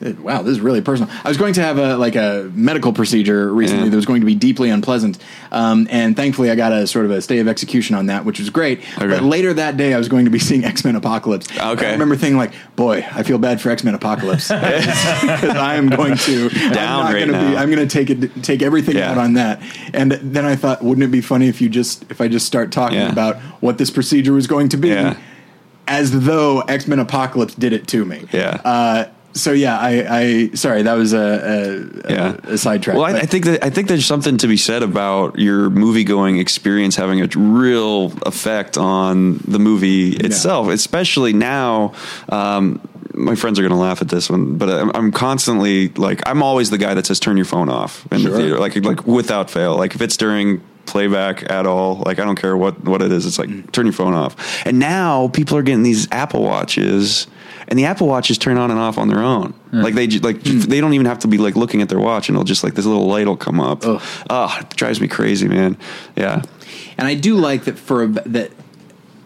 Wow, this is really personal. I was going to have a like a medical procedure recently Yeah. that was going to be deeply unpleasant, um, and thankfully I got a sort of a stay of execution on that, which was great. But later that day, I was going to be seeing X Men Apocalypse. Okay. I remember thinking like, "Boy, I feel bad for X Men Apocalypse because I am going to I'm Down right gonna be. now. I'm going to take it, take everything Yeah. out on that." And then I thought, wouldn't it be funny if you just if I just start talking Yeah. about what this procedure was going to be? As though X Men Apocalypse did it to me. Yeah. Uh, so yeah, I, I sorry that was a a, yeah. a, a sidetrack. Well, I, I think that I think there's something to be said about your movie going experience having a real effect on the movie itself, especially now. Um, my friends are going to laugh at this one, but I'm, I'm constantly like I'm always the guy that says turn your phone off in Sure. the theater, like like without fail. Like if it's during playback at all, like I don't care what what it is, it's like Mm. turn your phone off. And now people are getting these Apple watches. And the Apple watches turn on and off on their own. Hmm. Like they like hmm. they don't even have to be like looking at their watch, and it'll just like this little light will come up. Ugh. Oh, it drives me crazy, man. Yeah, and I do like that for a, that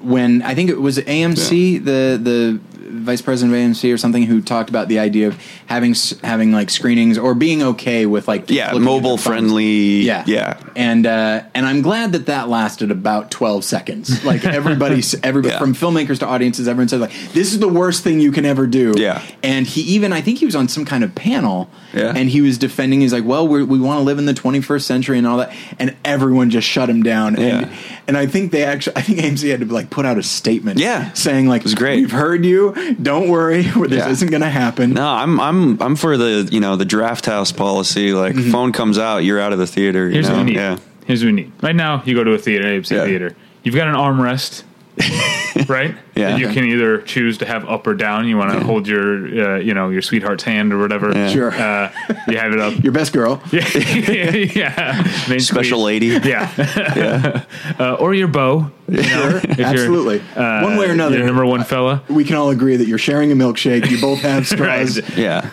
when I think it was AMC, the the vice president of AMC or something, who talked about the idea of having having like screenings or being okay with like Yeah, looking at their mobile friendly. Yeah, yeah. And uh, and I'm glad that that lasted about 12 seconds. Like everybody, everybody Yeah. from filmmakers to audiences, everyone said like, "This is the worst thing you can ever do." Yeah. and he even I think he was on some kind of panel, Yeah. and he was defending. He's like, "Well, we're, we want to live in the 21st century and all that," and everyone just shut him down. And Yeah. and I think they actually, I think AMC had to like put out a statement, Yeah. saying like, It was great. We've heard you. Don't worry, this Yeah. isn't going to happen." No, I'm I'm I'm for the you know the Drafthouse policy. Like Mm-hmm. phone comes out, you're out of the theater. You Here's know? What we need. Yeah, Here's what we need. Right now, you go to a theater, AMC Yeah. theater. You've got an armrest, right? Yeah. That you can either choose to have up or down. You want to hold your, uh, you know, your sweetheart's hand or whatever. Yeah. Sure. Uh, you have it up. Your best girl. yeah. yeah. Main special squeeze. lady. Yeah. uh, or your bow. You know, if you're, Absolutely. uh, One way or another. Your number one fella. We can all agree that you're sharing a milkshake. You both have straws. Right. yeah.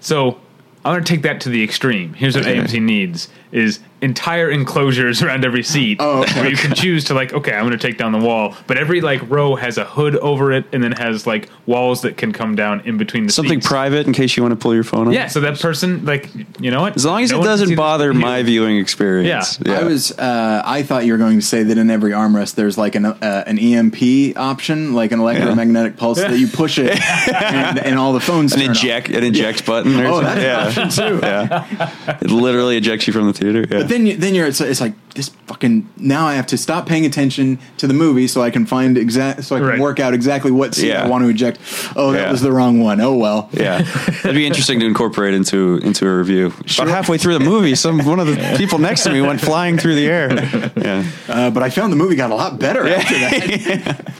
So I'm going to take that to the extreme. Here's what Okay. AMC needs: is entire enclosures around every seat, Oh, okay. where you can choose to like, okay, I'm going to take down the wall, but every like row has a hood over it, and then has like walls that can come down in between the seats. Something seats. private in case you want to pull your phone up. Yeah, so that person, like, you know what? As long as No it one can see doesn't bother my viewing experience. Yeah. I was. Uh, I thought you were going to say that in every armrest there's like an uh, an EMP option, like an electromagnetic pulse that you push it, and, and all the phones. an turn off. eject an eject button. Or Oh, something. that's an option too. yeah. It literally ejects you from the theater. Yeah. But then, you, then you're it's, it's like this fucking. Now I have to stop paying attention to the movie so I can find exact so I can Right. work out exactly what scene Yeah. I want to eject. Oh, that Yeah. was the wrong one. Oh well. yeah, it'd be interesting to incorporate into into a review. About halfway through the movie, some one of the people next to me went flying through the air. Yeah, Uh, but I found the movie got a lot better after that.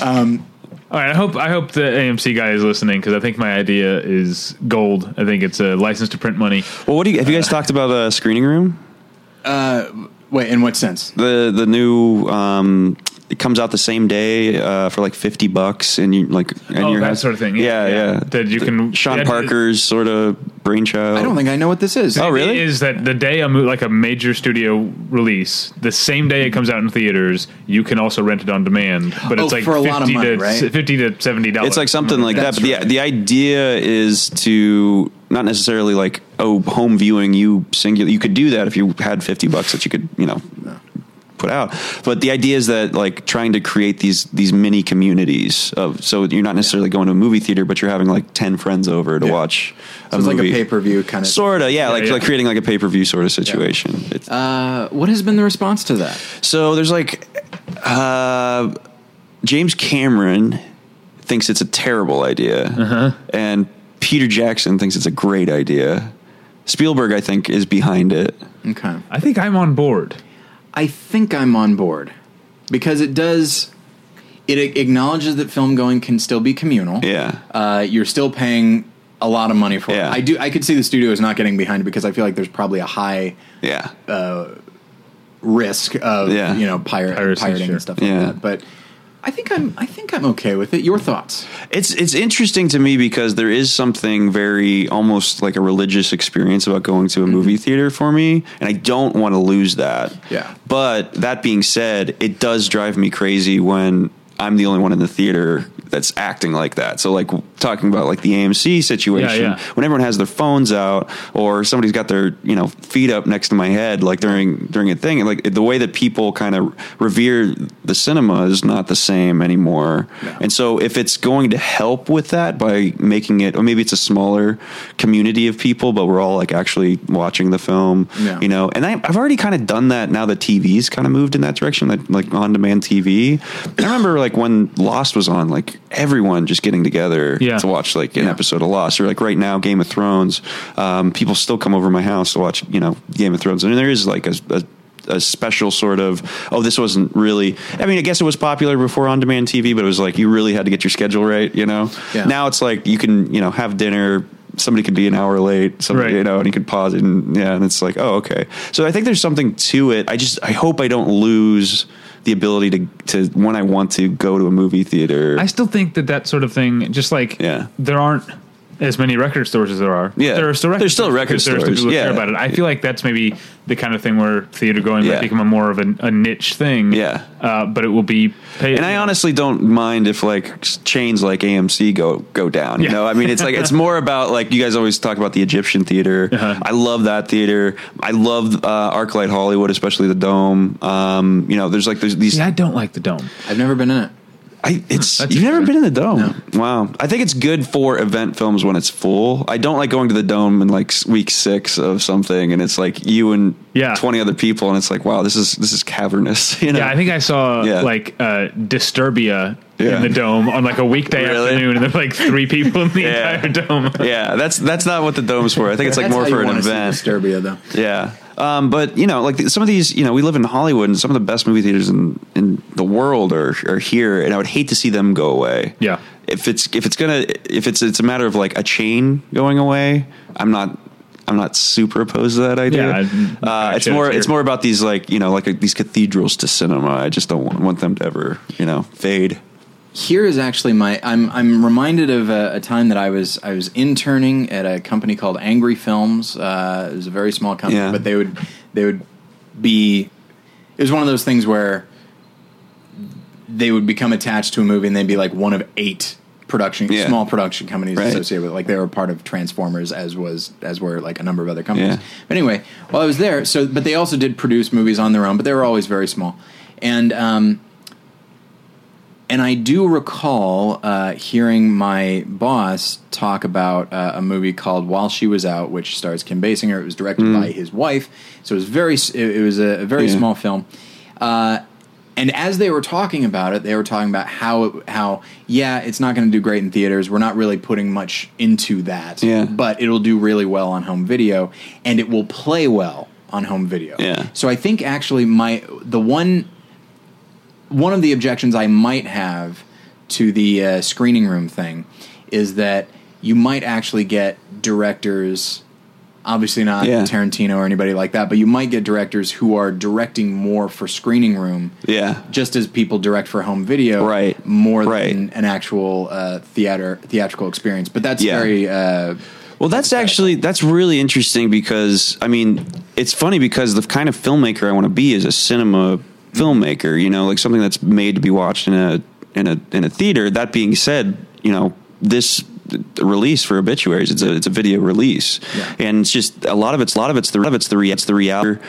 um, All right, I hope I hope the AMC guy is listening because I think my idea is gold. I think it's a license to print money. Well, what do you have you guys talked about a screening room? Wait, in what sense? The the new um, it comes out the same day uh, for like fifty bucks, and you like and Oh, your that house- sort of thing. Yeah, yeah. That you can- Sean yeah, Parker's sort of brainchild. I don't think I know what this is. Oh, really? Is that the day a mo- like a major studio release, the same day it comes out in theaters, you can also rent it on demand, but Oh, it's like for a lot of 50 money, to right? fifty to seventy dollars. It's like something like That's that. But right. the the idea is to not necessarily like oh home viewing you singular. You could do that if you had fifty bucks that you could you know put out. But the idea is that like trying to create these these mini communities of so you're not necessarily going to a movie theater, but you're having like ten friends over to Yeah. watch a So it's like a pay per view kind of. Sort of, yeah, like yeah. like creating like a pay per view sort of situation. It's, Uh, what has been the response to that? so there's like uh, James Cameron thinks it's a terrible idea, and Peter Jackson thinks it's a great idea. Spielberg, I think, is behind it. Okay. I think I'm on board. I think I'm on board because it does. It acknowledges that film going can still be communal. Yeah, Uh, you're still paying a lot of money for Yeah. it. I do. I could see the studio is not getting behind it because I feel like there's probably a high yeah, risk of Yeah. you know pirate, Piracy, pirating sure. and stuff like Yeah. that. But I think I'm. I think I'm okay with it. Your thoughts? it's it's interesting to me because there is something very almost like a religious experience about going to a movie mm-hmm. theater for me, and I don't want to lose that. Yeah. But that being said, it does drive me crazy when I'm the only one in the theater that's acting like that. So like talking about like the AMC situation, Yeah, yeah. when everyone has their phones out or somebody's got their, you know, feet up next to my head like during during a thing, like the way that people kind of revere the cinema is not the same anymore. No. And so if it's going to help with that by making it or maybe it's a smaller community of people but we're all like actually watching the film, Yeah. you know. And I, I've already kind of done that now that TV's kind of moved in that direction, like, like on demand TV. I remember like when Lost was on, like everyone just getting together Yeah. to watch like an Yeah. episode of Lost, or like right now Game of Thrones. Um, people still come over my house to watch, you know, Game of Thrones, and there is like a. a a special sort of oh this wasn't really I mean I guess it was popular before on demand TV but it was like you really had to get your schedule right you know Yeah. now it's like you can you know have dinner somebody could be an hour late somebody Right. you know and you could pause it and yeah and it's like oh okay so I think there's something to it I just I hope I don't lose the ability to to when I want to go to a movie theater I still think that that sort of thing, just like Yeah. there aren't as many record stores as there are. Yeah. there are still record There's still stores record because there's the stores, people yeah. care about it. I feel like that's maybe the kind of thing where theater going Yeah. might become a more of a, a niche thing. Yeah. uh, but it will be paid. And I honestly don't mind if like chains like AMC go go down. You Yeah. know, I mean, it's like it's more about like you guys always talk about the Egyptian theater. Uh-huh. I love that theater. I love uh, ArcLight Hollywood, especially the Dome. Um, you know, there's like there's these. Yeah, I don't like the dome. I've never been in it. I, it's That's you've never been in the Dome. Wow, I think it's good for event films when it's full. I don't like going to the Dome in like week six of something, and it's like you and Yeah. twenty other people, and it's like wow, this is this is cavernous. You know? Yeah, I think I saw Yeah. like uh, Disturbia Yeah. in the dome on like a weekday Really? afternoon, and there's like three people in the Yeah. entire dome. yeah, that's that's not what the dome's for. I think it's like That's more how for you an wanna see event. Disturbia, though. Yeah. Um, but you know, like some of these, you know, we live in Hollywood, and some of the best movie theaters in in the world are are here, and I would hate to see them go away. Yeah. If it's if it's gonna if it's it's a matter of like a chain going away, I'm not. I'm not super opposed to that idea. Yeah, I- uh, it's more. It's more about these like you know like these cathedrals to cinema. I just don't want, want them to ever you know fade. Here is actually my. I'm I'm reminded of a, a time that I was I was interning at a company called Angry Films. Uh, it was a very small company, Yeah. but they would they would be. It was one of those things where they would become attached to a movie and they'd be like one of eight production Yeah. small production companies Right. associated with it. like they were part of Transformers as was as were like a number of other companies. Yeah. But anyway, while I was there, so but they also did produce movies on their own, but they were always very small. And um and I do recall uh, hearing my boss talk about uh, a movie called While She Was Out, which stars Kim Basinger. It was directed by his wife, so it was very. It, it was a, very Mm. Yeah. small film. Uh, and as they were talking about it, they were talking about how how yeah, it's not going to do great in theaters. We're not really putting much into that, Yeah. but it'll do really well on home video, and it will play well on home video. Yeah. So I think actually my the one one of the objections I might have to the uh, screening room thing is that you might actually get directors, obviously not Yeah. Tarantino or anybody like that, but you might get directors who are directing more for screening room, Yeah. just as people direct for home video, Right. More Right. than an actual uh, theater theatrical experience. But that's Yeah. very uh, Well, that's actually that's really interesting because I mean, it's funny because the kind of filmmaker I want to be is a cinema filmmaker. You know, like something that's made to be watched in a in a in a theater. That being said, you know this release for obituaries it's a it's a video release Yeah. and it's just a lot of it's a lot of it's the lot of it's the re- it's the reality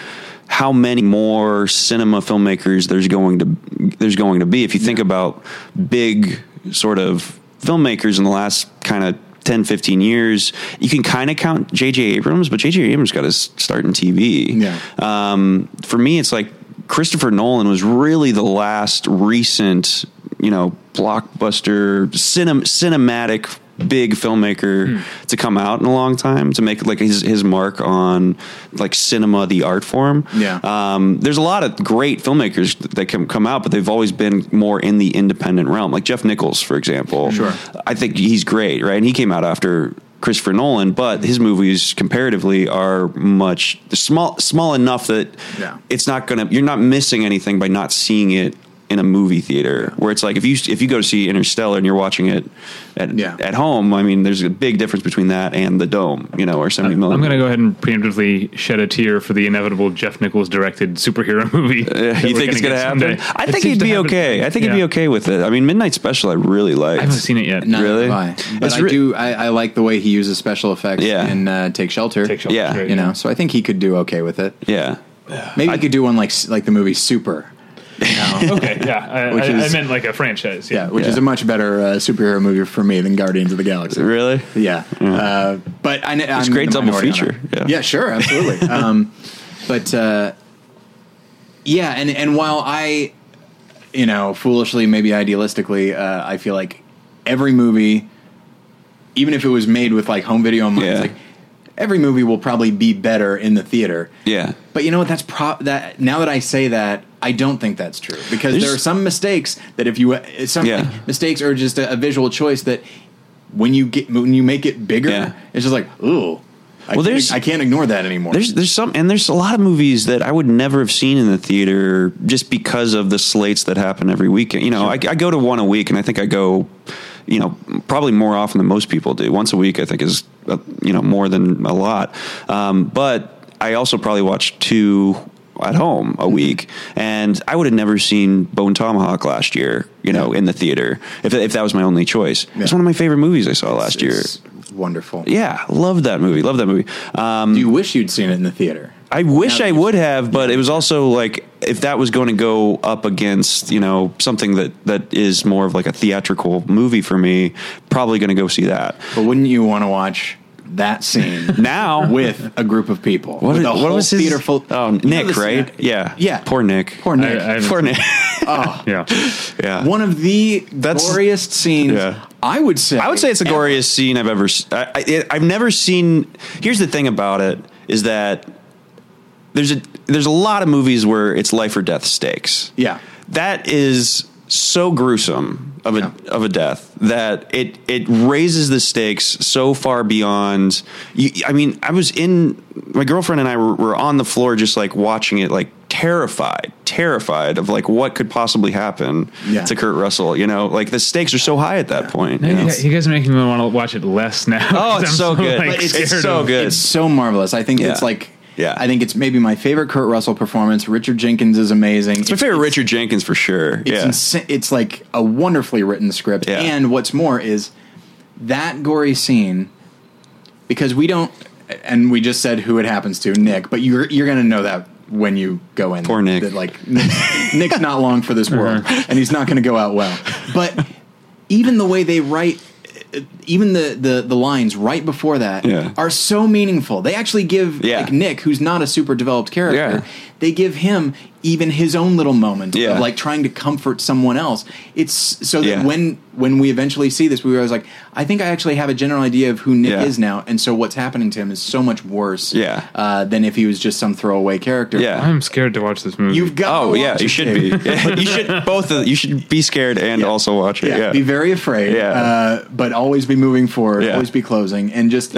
how many more cinema filmmakers there's going to there's going to be if you think about big sort of filmmakers in the last kind of 10 15 years you can kind of count JJ Abrams but JJ Abrams got his start in TV Yeah. um, for me it's like Christopher Nolan was really the last recent you know blockbuster cinem- cinematic big filmmaker to come out in a long time to make like his his mark on like cinema the art form Yeah. um, there's a lot of great filmmakers that can come out, but they've always been more in the independent realm. Like Jeff Nichols, for example. Sure. I think he's great, right? And he came out after Christopher Nolan, but his movies comparatively are much small, small enough that Yeah. it's not gonna. You're not missing anything by not seeing it in a movie theater. Where it's like if you if you go to see Interstellar and you're watching it at Yeah. at home, I mean, there's a big difference between that and the Dome, you know, or 70 I'm going to go ahead and preemptively shed a tear for the inevitable Jeff Nichols directed superhero movie. Uh, you we're think it's going to happen? someday. I it think he'd be happen. okay. I think he'd be okay with it. I mean, Midnight Special, I really liked. I haven't seen it yet. Not Really? Have I. But It's I re- do. I, I like the way he uses special effects Yeah. in uh, Take Shelter. Take Shelter, Yeah. great. You know, so I think he could do okay with it. Yeah. Maybe he could do one like like the movie Super. You know? Okay, yeah. I, Which I, is- I meant like a franchise. yeah, which Yeah. is a much better uh, superhero movie for me than Guardians of the Galaxy. Really? Yeah, uh, but I, know. it's a great double feature, yeah. sure, absolutely. um, but uh, yeah, and and while I, you know, foolishly, maybe idealistically, uh, I feel like every movie, even if it was made with like home video in mind, it's like every movie will probably be better in the theater. Yeah. But you know what? That's pro- that. Now that I say that, I don't think that's true because There's- there are some mistakes that if you uh, some Yeah. mistakes are just a, a visual choice that when you get when you make it bigger, Yeah. it's just like ooh. I Well, there's- I can't ignore that anymore. There's there's some and there's a lot of movies that I would never have seen in the theater just because of the slates that happen every weekend. You know, I, I go to one a week, and I think I go you know, probably more often than most people do. Once a week, I think, is uh, you know more than a lot. Um, but I also probably watch two at home Mm-hmm. a week, and I would have never seen Bone Tomahawk last year. You know, in the theater if if that was my only choice. It's one of my favorite movies I saw last year. It's wonderful. Yeah, love that movie. Love that movie. Um, Do you wish you'd seen it in the theater? I wish I would have, but it was also like if that was going to go up against you know something that that is more of like a theatrical movie for me, probably going to go see that. But wouldn't you want to watch that scene Now with a group of people? what, with what a whole was his theater full? Oh, You know Nick, right? scene- Yeah, Yeah. Poor Nick. Poor Nick. I- I Poor Nick. Oh, yeah. yeah. One of the That's- goriest scenes. Yeah. I would say. I would say it's the goriest scene I've ever. s- I, I, it- I've never seen. Here's the thing about it is that there's a there's a lot of movies where it's life or death stakes. Yeah. that is so gruesome of a Yeah. of a death that it it raises the stakes so far beyond. You, I mean, I was in my girlfriend and I were, were on the floor just like watching it, like terrified, terrified of like what could possibly happen Yeah. to Kurt Russell. You know, like the stakes are so high at that point. you You know? guys- you guys are making me want to watch it less now. Oh, it's I'm so good. like, But it's so of- good. It's so marvelous. I think it's like. Yeah. I think it's maybe my favorite Kurt Russell performance. Richard Jenkins is amazing. It's my favorite Richard Jenkins for sure. It's, yeah. insa- it's like a wonderfully written script. Yeah. And what's more is that gory scene because we don't and we just said who it happens to, Nick, but you're you're going to know that when you go in. Poor Nick. That like Nick's, Nick's not long for this uh-huh. world and he's not going to go out well. But even the way they write Uh, even the, the, the lines right before that Yeah. are so meaningful. They actually give Yeah. like Nick, who's not a super developed character, Yeah. They give him even his own little moment Yeah. of like trying to comfort someone else. It's so that Yeah. when when we eventually see this, we were always like, I think I actually have a general idea of who Nick Yeah. is now, and so what's happening to him is so much worse, Yeah. uh, than if he was just some throwaway character. Yeah. I'm scared to watch this movie. you've got. Oh to yeah, you it, should Dave. be. You should both. Of, you should be scared and also watch it. Yeah, Yeah, be very afraid. Yeah. uh, but always be moving forward. Yeah. Always be closing, and just.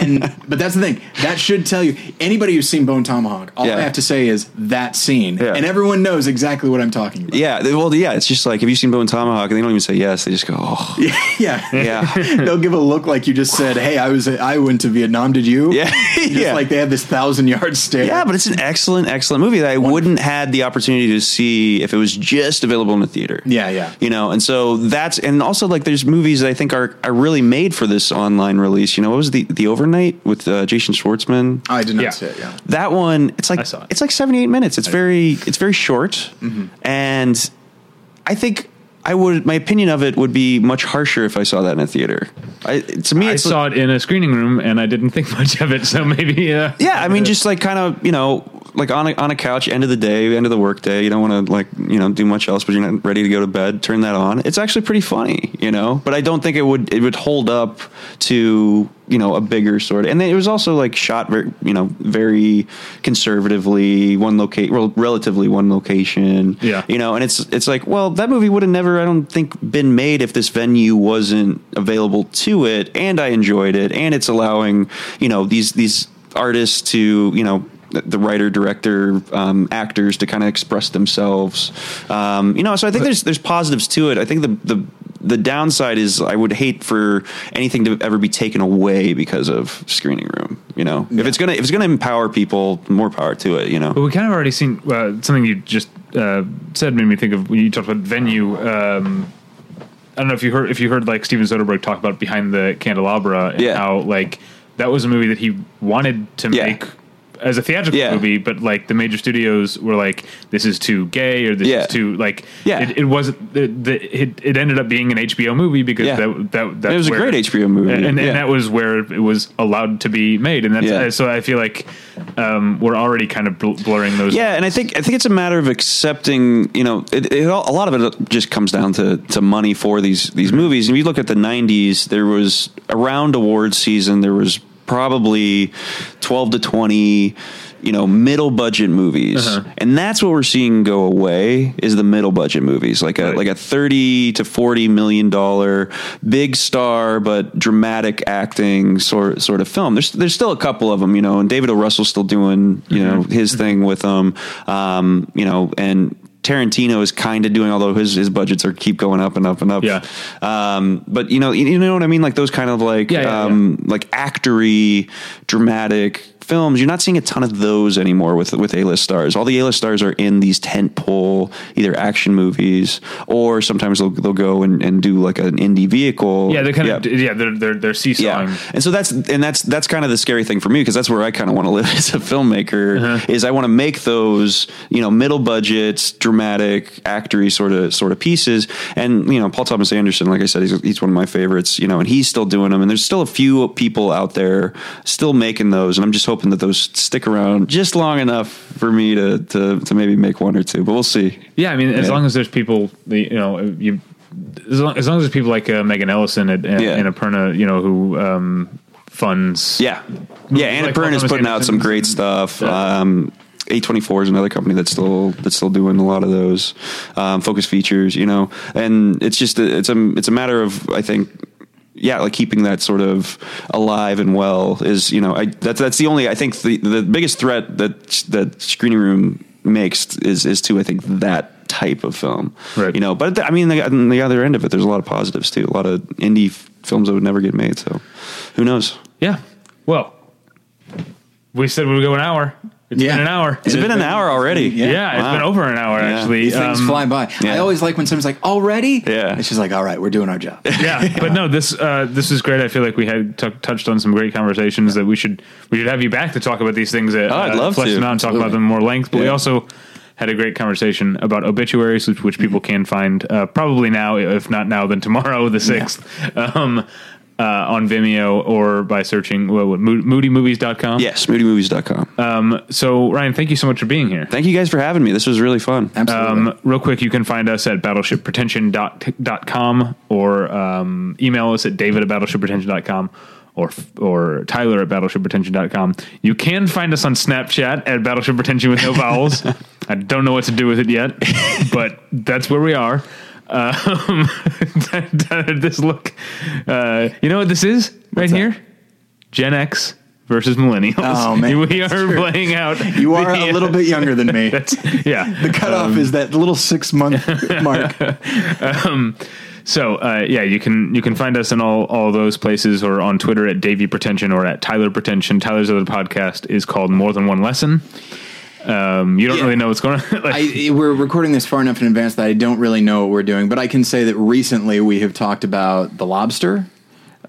and but that's the thing. That should tell you anybody who's seen Bone Tomahawk. All Yeah. I have to say is that scene, Yeah. and everyone knows exactly what I'm talking about. yeah. they- Well, yeah. It's just like have you seen Bone Tomahawk? And they don't even say yes. They just go, oh, yeah. yeah, They'll give a look like you just said, "Hey, I was I went to Vietnam. Did you?" Yeah. Just Yeah. like they have this thousand yard stare. yeah. But it's an excellent, excellent movie that I wouldn't had the opportunity to see if it was just available in the theater. Yeah, yeah. You know, and so that's and also like there's movies that I think are are really made for this online release. You know, what was the the overnight with uh, Jason Schwartzman? I did not Yeah. see it. Yeah. that one it's like I saw it. it's like 78 minutes. It's very it's very short. Mm-hmm. and i think i would my opinion of it would be much harsher if i saw that in a theater. I, to me I it's saw it in a screening room and I didn't think much of it, so maybe uh, yeah i mean just like kind of you know like on a, on a couch end of the day end of the work day you don't want to like you know do much else but you're not ready to go to bed turn that on. It's actually pretty funny you know? But i don't think it would it would hold up to you know a bigger sort of and then it was also like shot very you know very conservatively one locate well, relatively one location Yeah. you know and it's it's like well that movie would have never i don't think been made if this venue wasn't available to it and i enjoyed it and it's allowing you know these these artists to you know the writer, director, um, actors to kind of express themselves, um, you know. So I think there's there's positives to it. I think the the the downside is I would hate for anything to ever be taken away because of screening room. You know, if it's gonna if it's gonna empower people, more power to it. You know, But we kind of already seen uh, something you just uh, said made me think of when you talked about venue. Um, I don't know if you heard if you heard like Steven Soderbergh talk about behind the candelabra and Yeah. how like that was a movie that he wanted to Yeah. make as a theatrical Yeah. movie, but like the major studios were like, "This is too gay," or "This Yeah. is too like." Yeah. it, it wasn't. The, the, it, it ended up being an HBO movie because Yeah. that that that's It was a great HBO movie. and, and, Yeah. that was where it was allowed to be made, and that's so I feel like um, we're already kind of bl- blurring those. Yeah, and I think I think it's a matter of accepting. You know, it, it, all- a lot of it just comes down to to money for these these movies. And if you look at the '90s, there was around awards season, there was probably twelve to twenty. You know, middle budget movies, Uh-huh. and that's what we're seeing go away is the middle budget movies, like a Right. like a thirty to forty million dollar big star but dramatic acting sort sort of film. There's there's still a couple of them, you know, and David O. Russell's still doing you know his thing with them, um, you know, and Tarantino is kind of doing, although his his budgets are keep going up and up and up. Yeah. Um, but you know, you, you know what I mean? Like those kind of like Yeah, yeah, um, like actory, dramatic films. You're not seeing a ton of those anymore with with A list stars. All the A list stars are in these tent pole either action movies or sometimes they'll they'll go and, and do like an indie vehicle. Yeah, they're kind of yeah, they're they're they're seesawing. Yeah, and so that's and that's that's kind of the scary thing for me because that's where I kind of want to live as a filmmaker. Uh-huh. Is I want to make those you know middle budget, dramatic, actory sort of sort of pieces. And you know Paul Thomas Anderson, like I said, he's, he's one of my favorites. You know, and he's still doing them. And there's still a few people out there still making those. And I'm just hoping that those stick around just long enough for me to to, to maybe make one or two. But we'll see. Yeah, I mean, as Yeah. long as there's people, you know, you as long as, long as there's people like uh, Megan Ellison and, at, Yeah. Annapurna, you know, who um, funds. Yeah, yeah. Anna Like putting out some great stuff. Yeah. Um, A24 is another company that's still that's still doing a lot of those um, focus features, you know, and it's just a, it's a it's a matter of I think yeah, like keeping that sort of alive and well is you know I that's that's the only I think the the biggest threat that that screening room makes is is to I think that type of film, Right. You know, but I mean the, on the other end of it, there's a lot of positives too. A lot of indie f- films that would never get made. So who knows? Yeah. Well, we said we would go an hour. It's Yeah. been an hour. Has it been an hour already? Yeah, it's Wow. been over an hour Yeah. actually. These things Um, fly by. yeah. I always like when someone's like, "Already?" Yeah. It's just like, "All right, we're doing our job." yeah, but no, this uh, this is great. I feel like we had t- touched on some great conversations that we should we should have you back to talk about these things. That, Oh, I'd uh, love flesh to. them out and talk about them more length. But we also had a great conversation about obituaries, which, which people can find uh, probably now, if not now, then tomorrow, the sixth, um, uh, on Vimeo or by searching what, what, Mo- moodymovies.com. Yes, moodymovies.com. Um, so Ryan, thank you so much for being here. Thank you guys for having me. This was really fun. Absolutely. Um, real quick, you can find us at battleshippretension.com or um, email us at david at battleshippretension.com or or Tyler at battleshippretension.com. You can find us on Snapchat at battleshippretension with no vowels. I don't know what to do with it yet, but that's where we are. Um, this look, uh, you know what this is right that? here? Gen X versus millennials. Oh, man, we are true. playing out. you are the- a little bit younger than me. Yeah. the cutoff is that little six month mark. um, So uh, yeah, you can you can find us in all all those places or on Twitter at Davey Pretension or at Tyler Pretension. Tyler's other podcast is called More Than One Lesson. Um, you don't Yeah. really know what's going on. like, I, we're recording this far enough in advance that I don't really know what we're doing, but I can say that recently we have talked about The Lobster.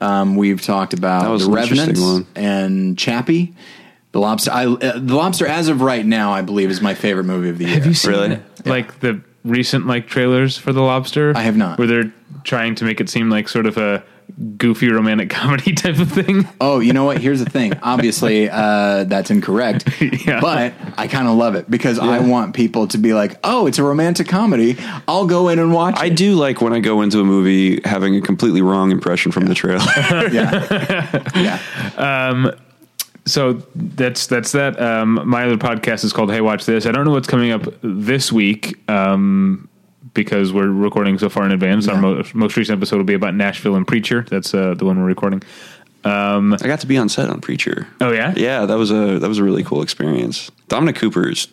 Um, we've talked That about was The an interesting Revenant one. and Chappie. The Lobster. I, uh, the Lobster, as of right now, I believe is my favorite movie of the year. have you seen Really? like the recent like trailers for The Lobster? I have not. Where they're trying to make it seem like sort of a goofy romantic comedy type of thing. Oh, you know what? Here's the thing. Obviously, uh, that's incorrect. Yeah. But I kind of love it because I want people to be like, "Oh, it's a romantic comedy. I'll go in and watch I it." do like when I go into a movie having a completely wrong impression from the trailer. Yeah, yeah. Um, so that's that's that. Um, my other podcast is called Hey Watch This. I don't know what's coming up this week um, because we're recording so far in advance. Our most, most recent episode will be about Nashville and Preacher. That's uh, the one we're recording. I got to be on set on Preacher. Oh yeah, Yeah, that was a that was a really cool experience. Dominic Cooper is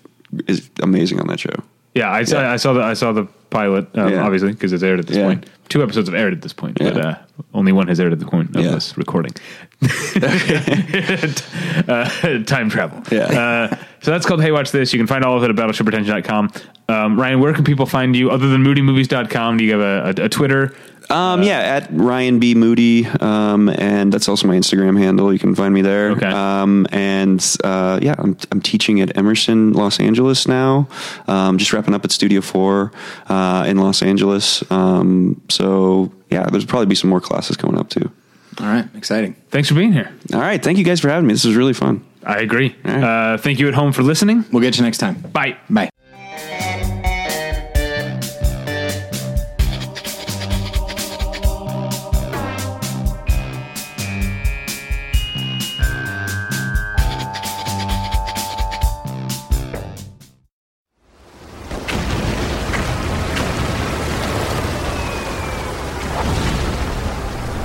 is amazing on that show. Yeah. I saw Yeah. I saw the I saw the pilot um, Yeah. obviously because it's aired at this Yeah. point. Two episodes have aired at this point, but uh, only one has aired at the point of this recording. uh, time travel. Yeah. Uh, so that's called Hey Watch This. You can find all of it at battleshippretension.com. Um, Ryan, where can people find you other than moodymovies.com? Do you have a, a, a Twitter? Um, yeah, at Ryan B Moody, um, and that's also my Instagram handle. You can find me there. Okay. Um, and uh, yeah, I'm I'm teaching at Emerson, Los Angeles now. Um, just wrapping up at Studio Four uh, in Los Angeles. Um, so yeah, there's probably be some more classes coming up too. All right, exciting. Thanks for being here. All right, thank you guys for having me. This was really fun. I agree. right. Uh, thank you at home for listening. We'll get you next time. Bye. Bye.